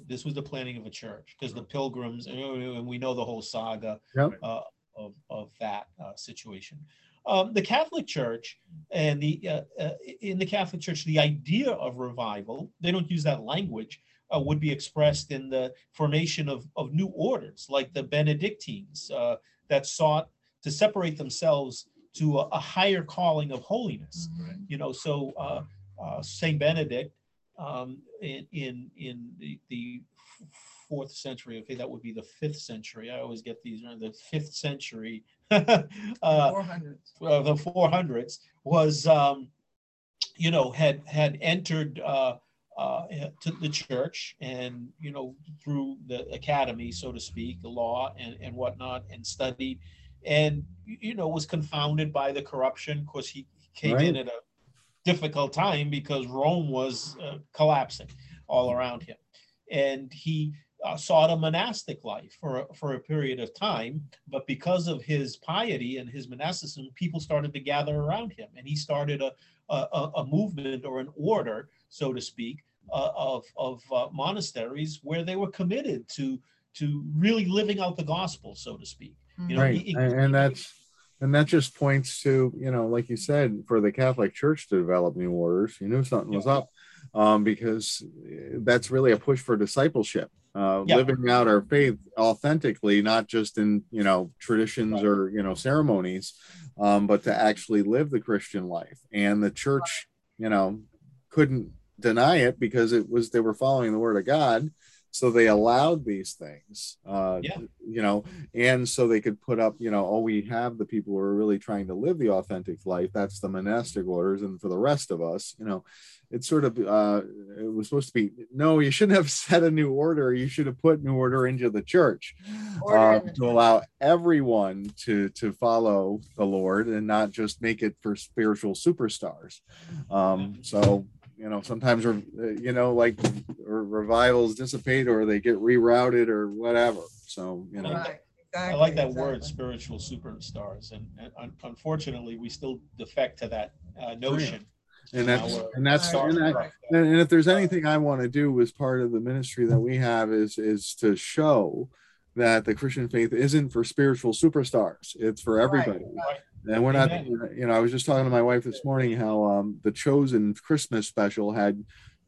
This was the planning of a church because the pilgrims, and we know the whole saga yep. uh, of, of that uh, situation. Um, the Catholic Church and the uh, uh, in the Catholic Church, the idea of revival, they don't use that language, uh, would be expressed in the formation of, of new orders like the Benedictines uh, that sought to separate themselves to a, a higher calling of holiness. Mm-hmm. You know, so uh, uh, Saint Benedict um, in in in the, the fourth century. Okay, that would be the fifth century. I always get these. The fifth century, uh, four hundreds. Uh, the four hundreds was, um, you know, had had entered uh, uh, to the church and you know through the academy, so to speak, the law and and whatnot, and studied, and you know was confounded by the corruption. Of course, he came right. in at a difficult time because Rome was uh, collapsing all around him. And he uh, sought a monastic life for, for a period of time. But because of his piety and his monasticism, people started to gather around him. And he started a, a, a movement or an order, so to speak, uh, of, of uh, monasteries where they were committed to, to really living out the gospel, so to speak. You know, right. he, he, and that's and that just points to you know like you said for the catholic church to develop new orders you knew something was up um, because that's really a push for discipleship uh, yeah. living out our faith authentically not just in you know traditions right. or you know ceremonies um, but to actually live the christian life and the church you know couldn't deny it because it was they were following the word of god so they allowed these things uh, yeah. you know and so they could put up you know oh we have the people who are really trying to live the authentic life. That's the monastic orders. And for the rest of us you know it's sort of uh, it was supposed to be no you shouldn't have set a new order. You should have put new order into the church uh, to allow everyone to to follow the lord and not just make it for spiritual superstars. Um, so you know sometimes or you know like revivals dissipate or they get rerouted or whatever so you know right. Exactly, I like that exactly. word, spiritual superstars, and, and, unfortunately, we still defect to that uh, notion. And that's and that's and, I, and if there's anything I want to do as part of the ministry that we have is is to show that the Christian faith isn't for spiritual superstars; it's for everybody. Right, right. And we're not, you know, I was just talking to my wife this morning how um, the Chosen Christmas special had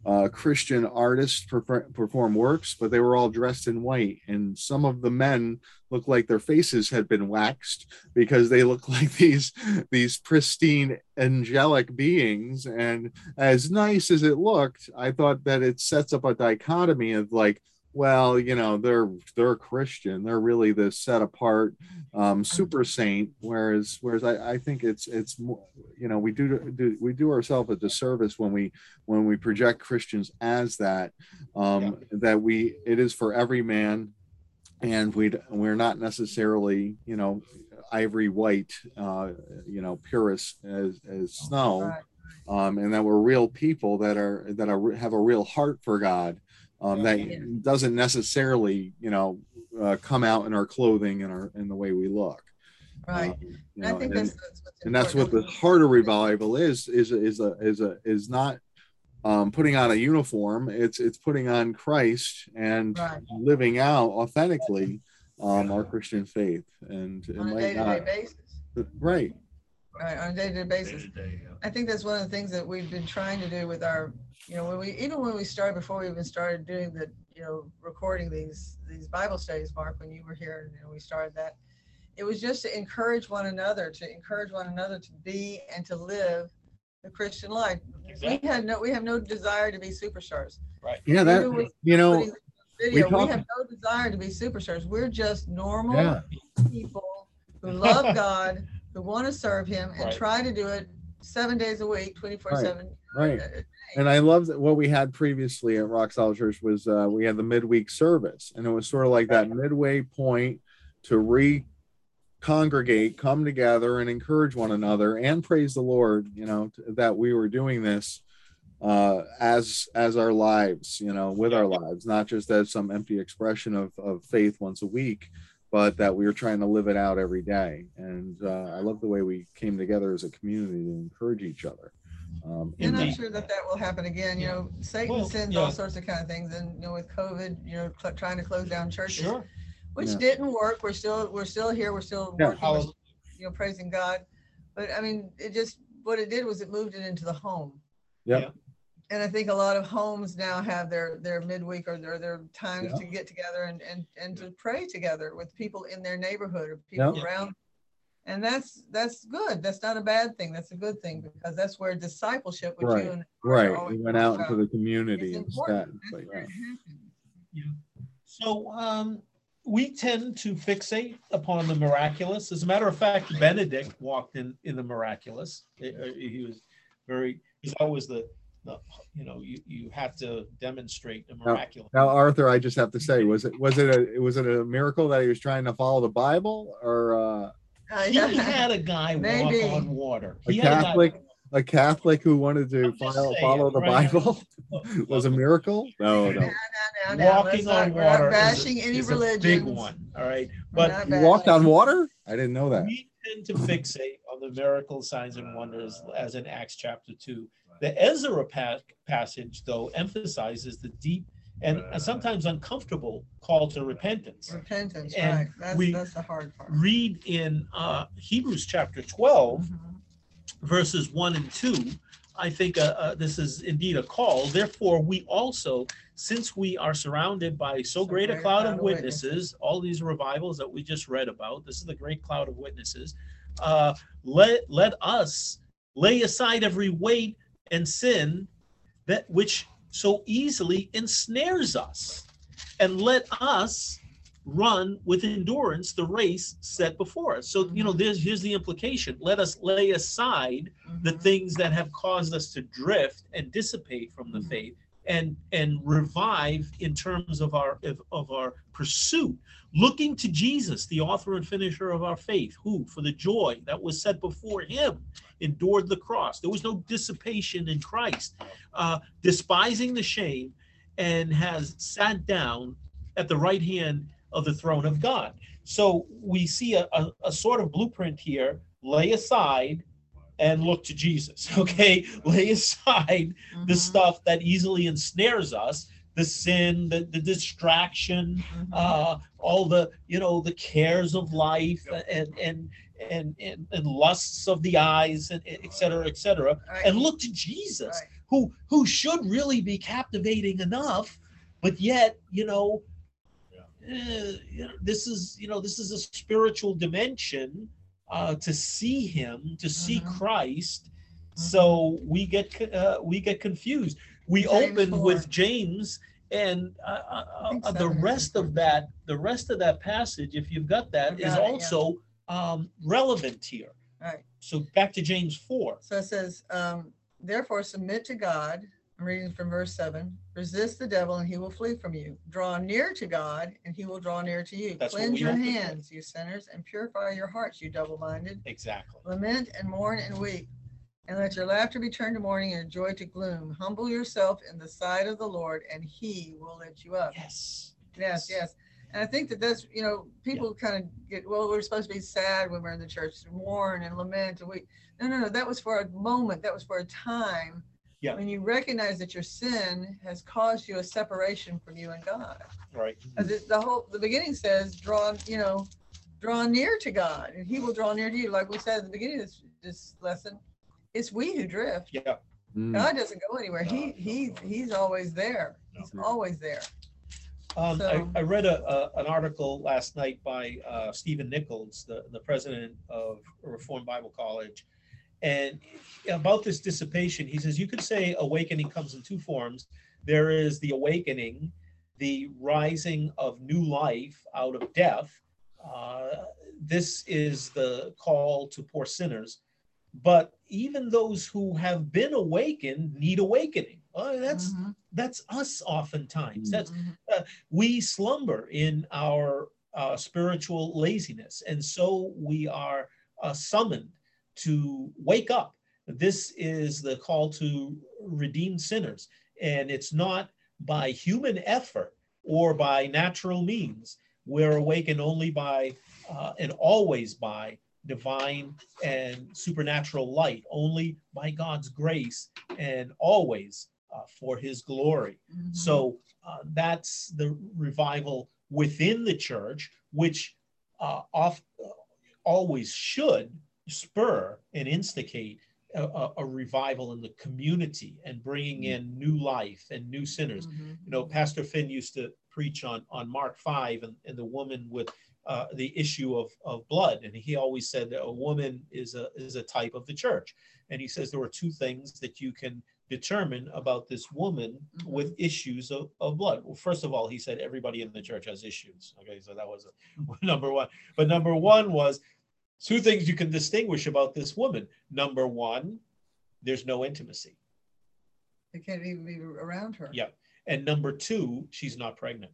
uh, Christian artists perform works, but they were all dressed in white. And some of the men looked like their faces had been waxed because they look like these these pristine angelic beings. And as nice as it looked, I thought that it sets up a dichotomy of like, well, you know, they're they're Christian. They're really the set apart um, super saint. Whereas whereas I, I think it's it's more, you know we do, do we do ourselves a disservice when we when we project Christians as that um, yeah. that we it is for every man, and we we're not necessarily you know ivory white uh, you know purest as as snow. Um, and that we're real people that are that are have a real heart for God um, that yeah. doesn't necessarily, you know, uh, come out in our clothing and our in the way we look. Right. Um, know, I think and, that's, that's and that's what the heart of revival is is is a is a is not um, putting on a uniform. It's it's putting on Christ and right. living out authentically um, our Christian faith, and it on might not. Basis. Right. Right, on a day-to-day basis. Day-to-day, yeah. I think that's one of the things that we've been trying to do with our you know, when we even when we started before we even started doing the, you know, recording these these Bible studies, Mark, when you were here and we started that, it was just to encourage one another, to encourage one another to be and to live the Christian life. Exactly. We had no we have no desire to be superstars. Right. Yeah, that you know video, we, we, have no desire to be superstars. We're just normal yeah. people who love God, who want to serve him and right. try to do it seven days a week, 24 right. 7. Right. And I love that what we had previously at Rock Solid Church was uh, we had the midweek service, and it was sort of like that midway point to re congregate, come together, and encourage one another and praise the Lord. You know that we were doing this uh, as as our lives, you know, with our lives, not just as some empty expression of of faith once a week, but that we were trying to live it out every day. And uh, I love the way we came together as a community to encourage each other. Um, and I'm sure that that will happen again. You know, Satan well, sends yeah. all sorts of kind of things, and you know, with COVID, you know, cl- trying to close down churches, sure. which yeah. didn't work. We're still we're still here. We're still yeah. working. We're, you know, praising God. But I mean, it just what it did was it moved it into the home. Yeah. And I think a lot of homes now have their their midweek or their their times to get together and and and to pray together with people in their neighborhood or people around and that's that's good. That's not a bad thing. That's a good thing because that's where discipleship with right. you and right. we went out into the community instead but, yeah. yeah. so um we tend to fixate upon the miraculous. As a matter of fact benedict walked in in the miraculous. He was very he's always the you know you, you have to demonstrate the miraculous. now, now, arthur i just have to say was it was it a was it a miracle that he was trying to follow the bible or uh uh, he had a guy Maybe. walk on water. He a Catholic, a, a, Catholic who wanted to follow, saying, follow the right? Bible was a miracle. No, no. no, no, no Walking on water. bashing is, any is religion. Big one. All right, but you walked on water. I didn't know that. We tend to fixate on the miracle signs and wonders, as in Acts chapter two. The Ezra pa- passage, though, emphasizes the deep and uh, sometimes uncomfortable call to repentance. Repentance, and right. That's, we that's the hard part. Read in uh, Hebrews chapter 12, mm-hmm. verses 1 and 2. I think uh, uh, this is indeed a call. Therefore, we also, since we are surrounded by so, so great, great, a cloud, of witnesses, witnesses, all these revivals that we just read about, this is the great cloud of witnesses. Uh, let let us lay aside every weight and sin that which so easily ensnares us, and let us run with endurance the race set before us. So, you know, mm-hmm. there's here's the implication. Let us lay aside mm-hmm. the things that have caused us to drift and dissipate from the mm-hmm. faith and and revive in terms of our of, of our pursuit looking to Jesus, the author and finisher of our faith, who, for the joy that was set before him, endured the cross. There was no dissipation in Christ, uh, despising the shame, and has sat down at the right hand of the throne of God. So we see a, a, a sort of blueprint here lay aside and look to Jesus. Okay, lay aside mm-hmm. the stuff that easily ensnares us, the sin, the, the distraction, mm-hmm. uh, all the you know the cares of life yep. and, and and and and lusts of the eyes and et cetera, et cetera, right. and look to Jesus, right. who who should really be captivating enough, but yet you know, uh, you know this is you know this is a spiritual dimension uh, to see Him, to see mm-hmm. Christ. Mm-hmm. So we get uh, we get confused. We James open 4. with James and uh, uh, uh the rest of that the rest of that passage if you've got that is also yeah. um, relevant here right so back to james 4 so it says um, therefore submit to god i'm reading from verse 7 resist the devil and he will flee from you draw near to god and he will draw near to you That's cleanse your hands you sinners and purify your hearts you double-minded exactly lament and mourn and weep and let your laughter be turned to mourning and joy to gloom. Humble yourself in the sight of the Lord, and He will lift you up. Yes. Yes, yes. And I think that that's, you know, people yeah. kind of get, well, we're supposed to be sad when we're in the church, mourn and lament. And we, no, no, no, that was for a moment, that was for a time yeah. when you recognize that your sin has caused you a separation from you and God. Right. The, the whole, the beginning says, draw, you know, draw near to God, and He will draw near to you. Like we said at the beginning of this, this lesson, it's we who drift. Yeah. Mm. God doesn't go anywhere. No, he he he's always there. No. He's always there. Um, so, I, I, read a, a, an article last night by uh, Stephen Nichols, the, the president of Reformed Bible College, and about this dissipation. He says you could say awakening comes in two forms. There is the awakening, the rising of new life out of death. Uh, this is the call to poor sinners but even those who have been awakened need awakening oh, that's mm-hmm. that's us oftentimes that's mm-hmm. uh, we slumber in our uh, spiritual laziness and so we are uh, summoned to wake up this is the call to redeem sinners and it's not by human effort or by natural means we're awakened only by uh, and always by divine and supernatural light only by God's grace and always uh, for his glory. Mm-hmm. So uh, that's the revival within the church, which uh, off, always should spur and instigate a, a, a, revival in the community and bringing mm-hmm. in new life and new sinners. Mm-hmm. You know, Pastor Finn used to preach on on Mark five and, and the woman with uh, the issue of, of blood. And he always said that a woman is a, is a type of the church. And he says there were two things that you can determine about this woman mm-hmm. with issues of, of blood. Well, first of all, he said everybody in the church has issues. Okay, so that was a, number one. But number one was two things you can distinguish about this woman. Number one, there's no intimacy. They can't even be around her. Yeah. And number two, she's not pregnant.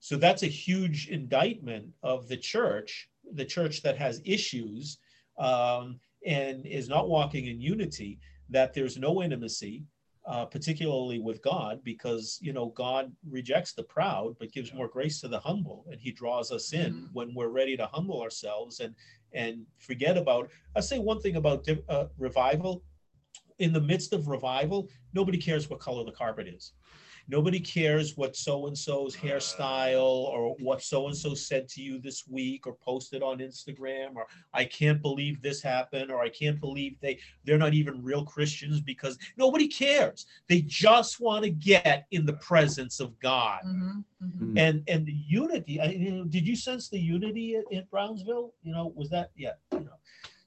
So that's a huge indictment of the church, the church that has issues um, and is not walking in unity, that there's no intimacy, uh, particularly with God, because you know God rejects the proud but gives more grace to the humble, and He draws us in mm-hmm. when we're ready to humble ourselves and and forget about. I say one thing about uh, revival. In the midst of revival, nobody cares what color the carpet is Nobody cares what so and so's hairstyle or what so and so said to you this week or posted on Instagram or I can't believe this happened or I can't believe they they're not even real Christians because nobody cares. They just want to get in the presence of God. Mm-hmm, mm-hmm. And and the unity. I, you know, did you sense the unity at, at Brownsville? You know, was that yeah? You know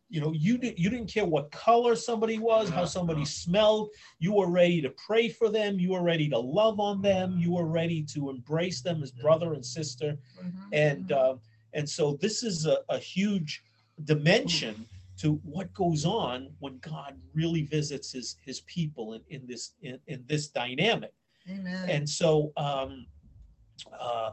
you know you did you didn't care what color somebody was how somebody smelled. You were ready to pray for them. You were ready to love on them. You were ready to embrace them as brother and sister. Mm-hmm. and uh, and so this is a, a huge dimension to what goes on when god really visits his his people in, in this in, in this dynamic. Amen. and so um uh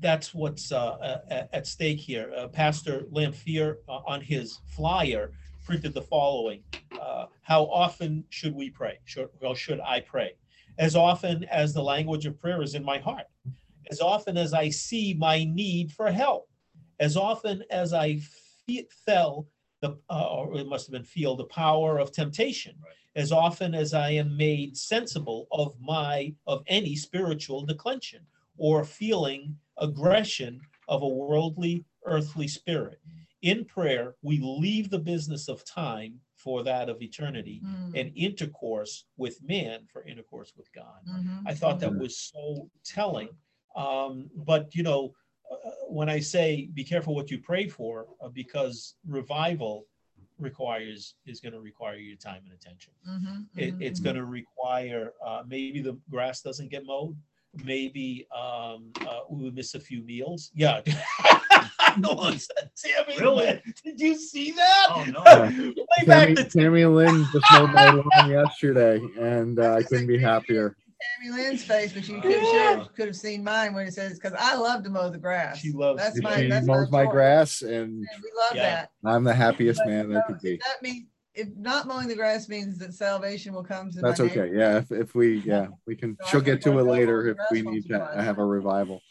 that's what's uh, at stake here. Uh, Pastor Lanphier uh, on his flyer printed the following: uh, How often should we pray? Should, well, should I pray? As often as the language of prayer is in my heart, as often as I see my need for help, as often as I fe- fell the, uh, or it must have been feel the power of temptation. Right. As often as I am made sensible of my of any spiritual declension or feeling aggression of a worldly, earthly spirit. In prayer, we leave the business of time for that of eternity mm. and intercourse with man for intercourse with God. Mm-hmm. I thought that mm-hmm. was so telling. Um, but, you know, uh, when I say be careful what you pray for, uh, because revival requires is going to require your time and attention. Mm-hmm, it, it's mm-hmm. going to require uh, maybe the grass doesn't get mowed, maybe um, uh, we would miss a few meals. Yeah. no one said Tammy really? Lynn. Did you see that? Oh, no. Way Tammy, back Tammy Lynn just mowed my lawn yesterday, and uh, I couldn't be happier. Tammy Lynn's face, but you could have could have seen mine when it says because I love to mow the grass. She loves. That's my. She that's mows my, my grass, and, and we love yeah. that. I'm the happiest but, man that could be. That means if not mowing the grass means that salvation will come to That's okay. Yeah. If, if we, yeah, we can, so she'll get to it later if we need to have a revival.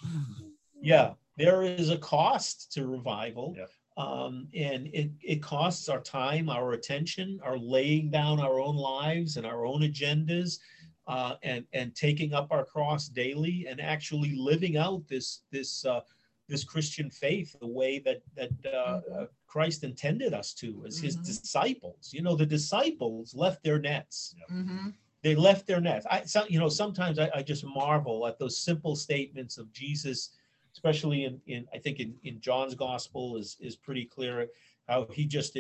Yeah. There is a cost to revival. Yeah. Um, and it, it costs our time, our attention, our laying down our own lives and our own agendas, uh, and, and taking up our cross daily and actually living out this, this, uh, this Christian faith the way that that uh, mm-hmm. uh, Christ intended us to as His mm-hmm. disciples. You know, the disciples left their nets. Mm-hmm. They left their nets. I, so, you know, sometimes I, I, just marvel at those simple statements of Jesus, especially in, in I think in, in John's gospel is is pretty clear how he just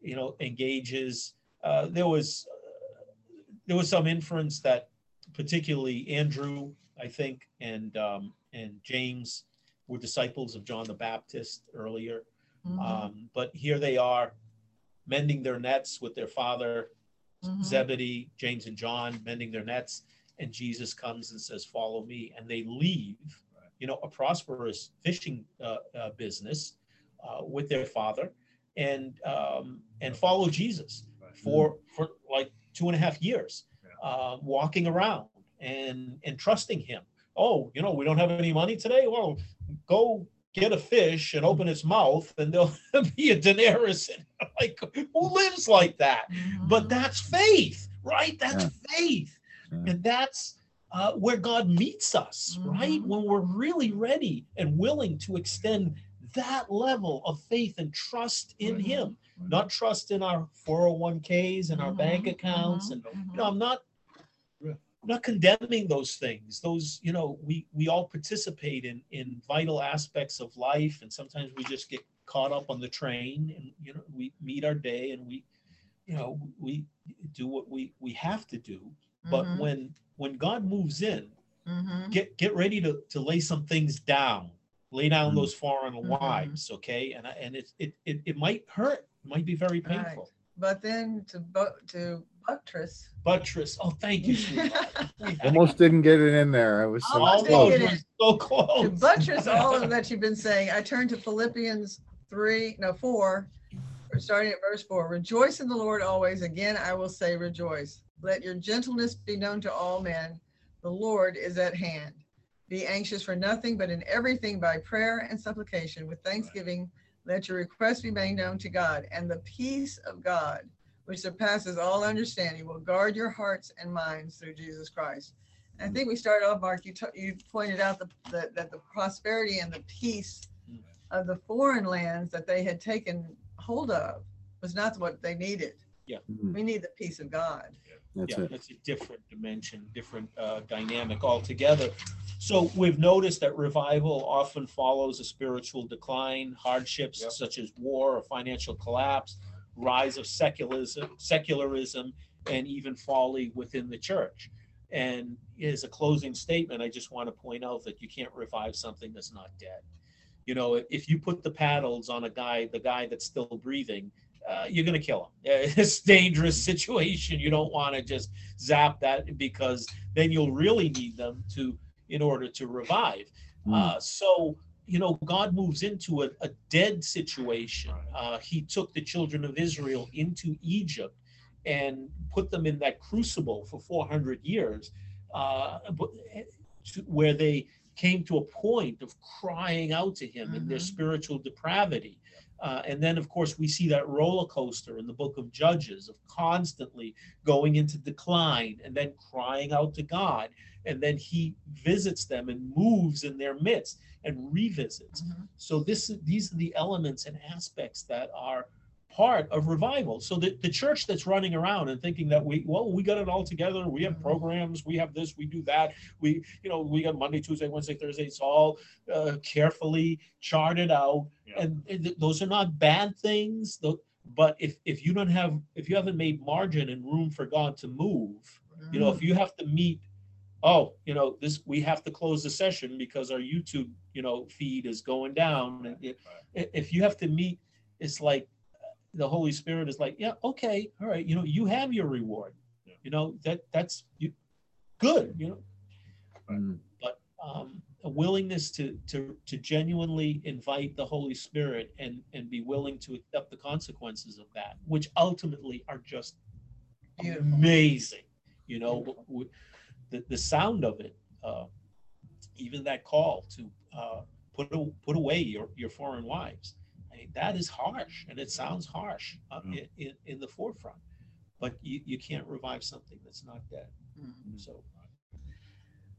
you know engages. Uh, there was uh, there was some inference that particularly Andrew, I think, and um, and James were disciples of John the Baptist earlier. Mm-hmm. Um, but here they are mending their nets with their father, mm-hmm. Zebedee, James, and John, mending their nets. And Jesus comes and says, Follow me. And they leave, you know, a prosperous fishing uh, uh, business uh, with their father and um, and follow Jesus for, for like two and a half years, uh, walking around and, and trusting him oh, you know, we don't have any money today. Well, go get a fish and open its mouth and there'll be a denarius like who lives like that but mm-hmm. that's faith right that's yeah. faith yeah. and that's uh, where god meets us mm-hmm. right when we're really ready and willing to extend that level of faith and trust in mm-hmm. him mm-hmm. not trust in our 401ks and our bank mm-hmm. accounts and you know mm-hmm. i'm not I'm not condemning those things. Those, you know, we we all participate in in vital aspects of life, and sometimes we just get caught up on the train, and you know, we meet our day, and we, you know, we do what we we have to do. But mm-hmm. when when God moves in, mm-hmm. get get ready to to lay some things down, lay down mm-hmm. those foreign mm-hmm. wives, okay? And and it it it, it might hurt, it might be very painful. Right. But then to to buttress. Buttress. Oh, thank you. Almost didn't get it in there. I was so Almost close. So close. To buttress all of that you've been saying, I turn to Philippians 3, no, 4, starting at verse 4. Rejoice in the Lord always. Again, I will say rejoice. Let your gentleness be known to all men. The Lord is at hand. Be anxious for nothing, but in everything by prayer and supplication with thanksgiving, let your requests be made known to God. And the peace of God, which surpasses all understanding, will guard your hearts and minds through Jesus Christ. I think we started off, Mark. You t- you pointed out the, the, that the prosperity and the peace of the foreign lands that they had taken hold of was not what they needed. Yeah, mm-hmm. we need the peace of God. That's yeah, it. that's a different dimension, different uh, dynamic altogether. So we've noticed that revival often follows a spiritual decline, hardships yep. such as war or financial collapse, rise of secularism, secularism, and even folly within the church. And as a closing statement, I just want to point out that you can't revive something that's not dead. You know, if you put the paddles on a guy, the guy that's still breathing, uh, you're going to kill him. It's a dangerous situation. You don't want to just zap that because then you'll really need them to in order to revive. Mm. Uh, so you know, God moves into a, a dead situation. Uh, he took the children of Israel into Egypt and put them in that crucible for 400 years, uh, where they came to a point of crying out to Him mm-hmm. in their mm-hmm. spiritual depravity. Uh, and then, of course, we see that roller coaster in the book of Judges of constantly going into decline and then crying out to God. And then he visits them and moves in their midst and revisits. Mm-hmm. So this, these are the elements and aspects that are part of revival. So the, the church that's running around and thinking that we, well, we got it all together. We have mm-hmm. programs, we have this, we do that. We, you know, we got Monday, Tuesday, Wednesday, Thursday. It's all uh, carefully charted out. Yeah. And, and, those are not bad things. But if, if you don't have, if you haven't made margin and room for God to move, you know, if mm-hmm. you have to meet oh, you know, this we have to close the session because our YouTube, you know, feed is going down. And it, if you have to meet, it's like the Holy Spirit is like, yeah, okay, all right, you know, you have your reward. Yeah. You know that that's you, good. You know, mm. but um, a willingness to to to genuinely invite the Holy Spirit and and be willing to accept the consequences of that, which ultimately are just Beautiful. amazing. You know, the, the sound of it, uh, even that call to uh, put put away your your foreign wives that is harsh and it sounds harsh uh, mm. in, in, in, the forefront, but you, you can't revive something that's not dead. Mm. So,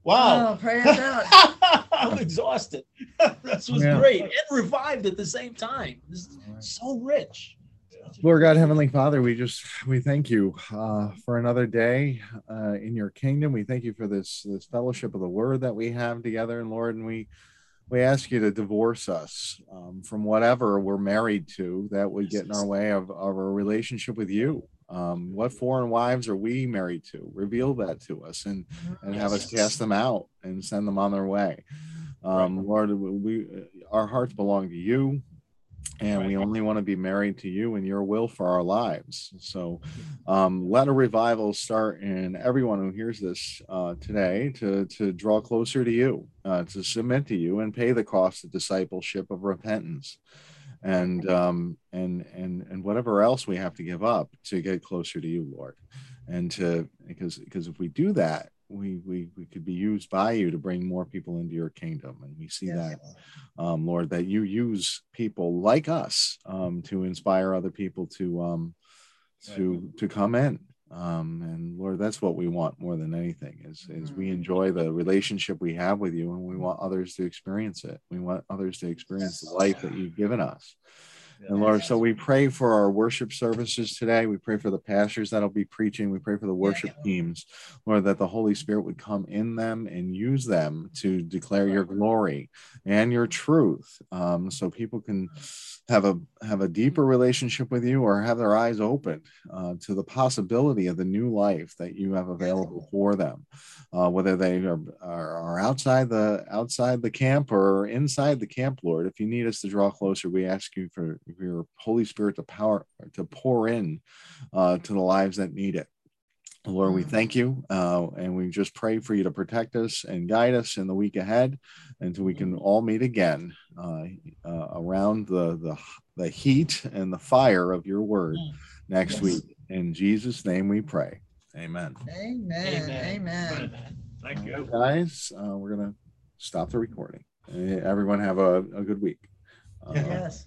wow. Oh, pray us out. I'm exhausted. this was yeah. great and revived at the same time. This is right. so rich. Lord God, Heavenly Father, we just we thank you uh, for another day uh, in your kingdom. We thank you for this this fellowship of the Word that we have together, and Lord, and we we ask you to divorce us um, from whatever we're married to that would get in our way of, of our relationship with you. Um, what foreign wives are we married to? Reveal that to us and, and have us cast them out and send them on their way. Um, Lord, we our hearts belong to you and right. we only want to be married to you and your will for our lives. So um, let a revival start in everyone who hears this uh, today to, to draw closer to you, uh, to submit to you and pay the cost of discipleship of repentance and um, and and and whatever else we have to give up to get closer to you, Lord. And to because because if we do that, we we we could be used by you to bring more people into your kingdom and we see yes. that um, lord that you use people like us um, to inspire other people to um, to to come in um, and lord that's what we want more than anything is is we mm-hmm. enjoy the relationship we have with you and we want others to experience it we want others to experience the life that you've given us and Lord, so we pray for our worship services today. We pray for the pastors that'll be preaching. We pray for the worship teams, Lord, that the Holy Spirit would come in them and use them to declare your glory and your truth, um, so people can have a have a deeper relationship with you or have their eyes opened uh, to the possibility of the new life that you have available for them uh, whether they are, are, are, outside the outside the camp or inside the camp lord. If you need us to draw closer we ask you for your holy spirit to power to pour in uh, to the lives that need it Lord, we mm. thank you uh, and we just pray for you to protect us and guide us in the week ahead until we can all meet again uh, uh, around the, the, the heat and the fire of your word mm. next yes. week. In Jesus' name we pray. Amen. Amen. Amen. Amen. Thank you. Guys, uh, we're going to stop the recording. Everyone have a, a good week. Uh, yes.